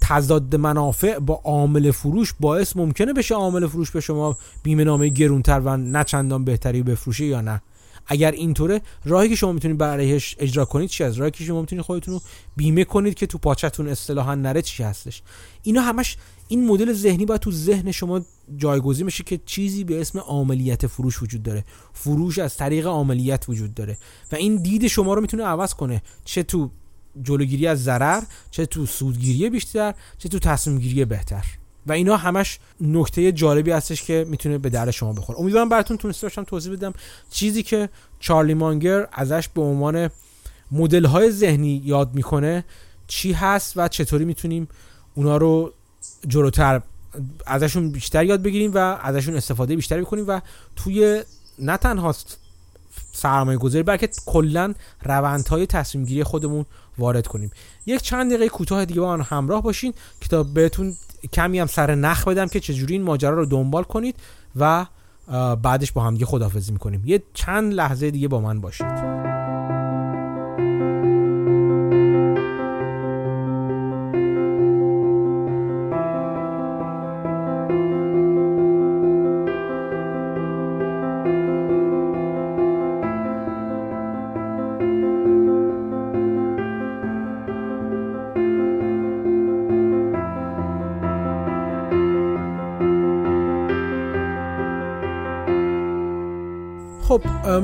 تضاد منافع با عامل فروش باعث ممکنه بشه عامل فروش به شما بیمه نامه گرونتر و نه چندان بهتری بفروشه یا نه؟ اگر اینطوره راهی که شما می‌تونید برایش اجرا کنید چی از؟ راهی که شما می‌تونید خودتون رو بیمه کنید که تو پاچتون اصطلاحا نره چی هستش؟ اینا همش این مدل ذهنی باید تو ذهن شما جایگزین بشه که چیزی به اسم عملیت فروش وجود داره. فروش از طریق عملیت وجود داره. و این دید شما رو می‌تونه عوض کنه. چه تو جلوگیری از ضرر چه تو سودگیری بیشتر چه تو تصمیم گیری بهتر. و اینا همش نکته جالبی هستش که می‌تونه به درد شما بخوره. امیدوارم براتون تونسته باشم توضیح بدم. چیزی که چارلی مانگر ازش به عنوان مدل های ذهنی یاد می‌کنه چی هست و چطوری می‌تونیم اونا رو جلوتر ازشون بیشتر یاد بگیریم و ازشون استفاده بیشتری بکنیم و توی نه تنها سرمایه گذاری بلکه کلا روندهای تصمیم گیری خودمون وارد کنیم. یک چند دقیقه کوتاه دیگه با من همراه باشین که تا بهتون کمی هم سر نخ بدم که چجوری این ماجرا رو دنبال کنید و بعدش با هم دیگه خدافزی می‌کنیم. یه چند لحظه دیگه با من باشید.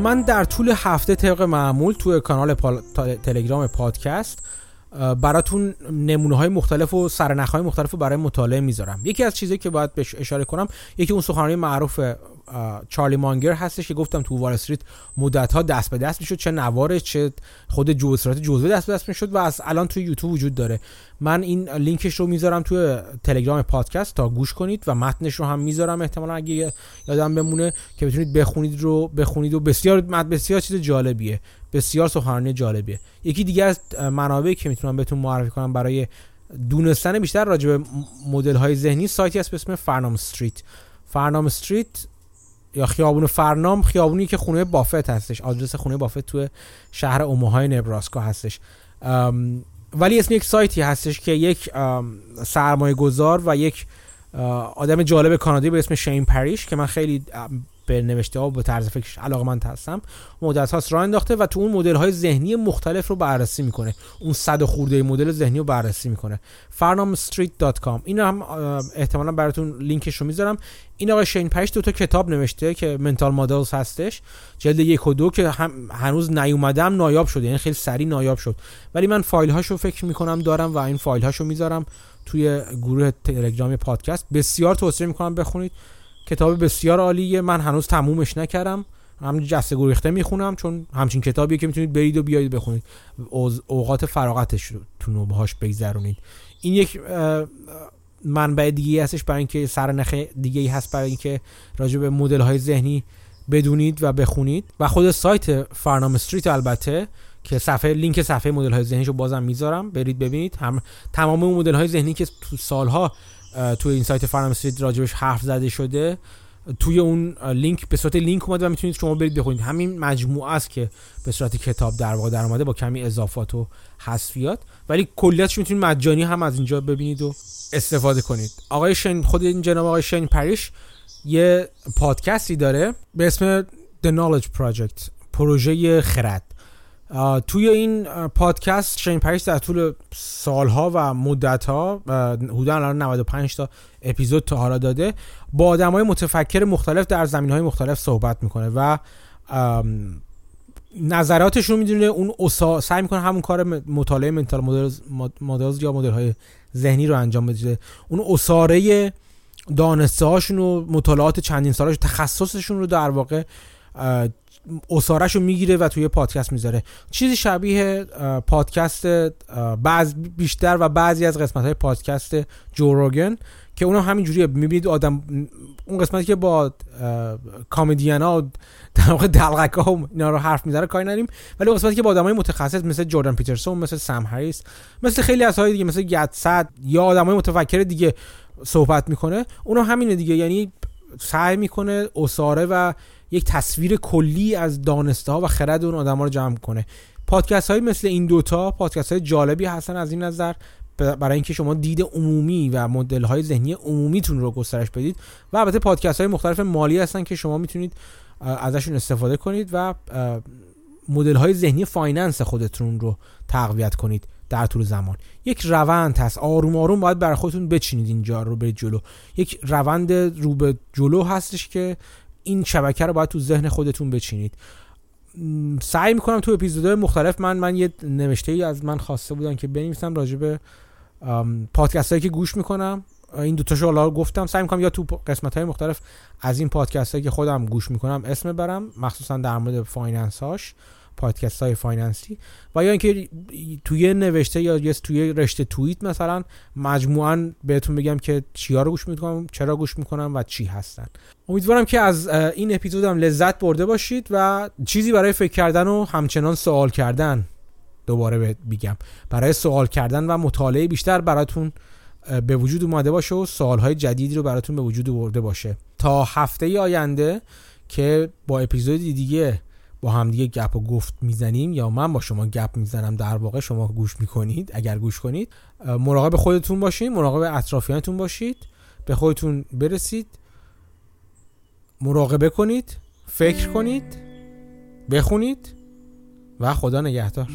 من در طول هفته طبق معمول توی کانال تلگرام پادکست براتون نمونه های مختلف و سرنخ های مختلف رو برای مطالعه می‌ذارم. یکی از چیزایی که باید بهش اشاره کنم یکی اون سخنرانی معروف چارلی مانگر هستش که گفتم تو وال استریت مدت ها دست به دست می‌شد چه نوارش چه خود جزئیات جزوه دست به دست می‌شد و از الان توی یوتیوب وجود داره. من این لینکش رو می‌ذارم توی تلگرام پادکست تا گوش کنید و متنش رو هم می‌ذارم احتمالا اگه یادم بمونه که بتونید بخونید رو بخونید و بسیار بسیار چیز جالبیه. بسیار سخنرانی جالبیه. یکی دیگه از منابعی که می‌تونم بهتون معرفی کنم برای دونستن بیشتر راجع به مدل های ذهنی سایتی هست به اسم فرنام استریت فرنام استریت یا خیابون فرنام خیابونی که خونه بافت هستش. آدرس خونه بافت تو شهر اوماهای نبراسکا هستش. ولی اسم یک سایتی هستش که یک سرمایه گذار و یک آدم جالب کانادی به اسم شین پریش که من خیلی به نوشته ها و به طرز فکرش علاقمند هستم. مدت هاست راه انداخته و تو اون مدل های ذهنی مختلف رو بررسی می‌کنه. اون صد خورده مدل ذهنی رو بررسی می‌کنه. farnamstreet.com این هم احتمالا براتون لینکش رو می‌ذارم. این آقای شین پش دو تا کتاب نوشته که منتال مدلز هستش. جلد یک و دو که هم هنوز نیومدم نایاب شده. یعنی خیلی سریع نایاب شد. ولی من فایل هاشو فکر می‌کنم دارم و این فایل هاشو می‌ذارم توی گروه تلگرامی پادکست. بسیار توصیه می‌کنم بخونید. کتاب بسیار عالیه. من هنوز تمومش نکردم. هم جسته گریخته می‌خونم چون همچین کتابیه که می‌تونید برید و بیایید بخونید. اوقات فراغتش تو باهاش بگذرونید. این یک منبع دیگه هستش برای اینکه سرنخ دیگه ای هست برای اینکه راجع به مدل های ذهنی بدونید و بخونید. و خود سایت فرنام استریت البته که صفحه لینک صفحه مدل های ذهنی رو بازم می‌ذارم. برید ببینید. هم تمام اون مدل های ذهنی که تو سالها توی این سایت فرنام استریت راجبش حرف زده شده. توی اون لینک به صورت لینک اومده و می‌تونید شما برید بخونید. همین مجموعه است که به صورت کتاب در واقع در اومده با کمی اضافات و حذفیات. ولی کلیتش می‌تونید مجانی هم از اینجا ببینید و استفاده کنید. آقای شین خود این جناب آقای شین پریش یه پادکستی داره به اسم The Knowledge Project پروژه خرد. توی این پادکست شین پریش در طول سالها و مدتها حدودا الان 95 تا اپیزود تا حالا داده با آدم های متفکر مختلف در زمین های مختلف صحبت می‌کنه و نظراتش رو می‌دونه اون اصا... سعی می‌کنه همون کار مطالعه منتال مدل یا مدل های ذهنی رو انجام بده. اون اساره دانسته هاشون و مطالعات چندین سالش تخصصشون رو در واقع اصارش رو می‌گیره و توی پادکست می‌ذاره. چیزی شبیه پادکست بعض بیشتر و بعضی از قسمت های پادکست جوروگن که اونم همین جوریه می‌بینید آدم اون قسمتی که با کامدین ها در واقع دلغک ها اینا رو حرف می‌زنه کاری نداریم. ولی قسمتی که با آدمای متخصص مثل جردن پیترسون مثل سم هریس مثل خیلی از های دیگه مثل گتسد یا آدمای متفکر دیگه صحبت می‌کنه اونم همینه دیگه. یعنی سعی می‌کنه اساره و یک تصویر کلی از دانسته ها و خرد اون آدم ها رو جمع کنه. پادکست های مثل این دوتا پادکست های جالبی هستن از این نظر برای اینکه شما دید عمومی و مدل های ذهنی عمومیتون رو گسترش بدید. و البته پادکست های مختلف مالی هستن که شما می‌تونید ازشون استفاده کنید و مدل های ذهنی finance خودتون رو تقویت کنید در طول زمان. یک روند هست. آروم آروم باید برای خودتون بچینید اینجا رو برید جلو. یک روند رو به جلو هستش که این شبکه رو باید تو ذهن خودتون بچینید. سعی می‌کنم تو اپیزودهای مختلف من من یه نوشته ای از من خواسته بودن که بنویسم راجع به پادکست هایی که گوش می‌کنم. این دو تاشو حالا گفتم. سعی می‌کنم یا تو قسمت های مختلف از این پادکست هایی که خودم گوش می‌کنم اسم برم مخصوصا در مورد finance هاش پادکست های finance ی و یا اینکه توی نوشته یا توی رشته توییت مثلا مجموعا بهتون بگم که چیا رو گوش می‌کنم چرا گوش می‌کنم و چی هستن. امیدوارم که از این اپیزودم لذت برده باشید و چیزی برای فکر کردن و همچنان سوال کردن دوباره بگم. برای سوال کردن و مطالعه بیشتر براتون به وجود اومده باشه و سوالهای جدیدی رو براتون به وجود آورده باشه. تا هفته آینده که با اپیزودی دیگه با هم دیگه گپ و گفت می‌زنیم یا من با شما گپ می‌زنم در واقع شما گوش می‌کنید اگر گوش کنید مراقب خودتون باشید مراقب اطرافیانتون باشید به خودتون برسید مراقبه کنید فکر کنید بخونید و خدا نگهدار.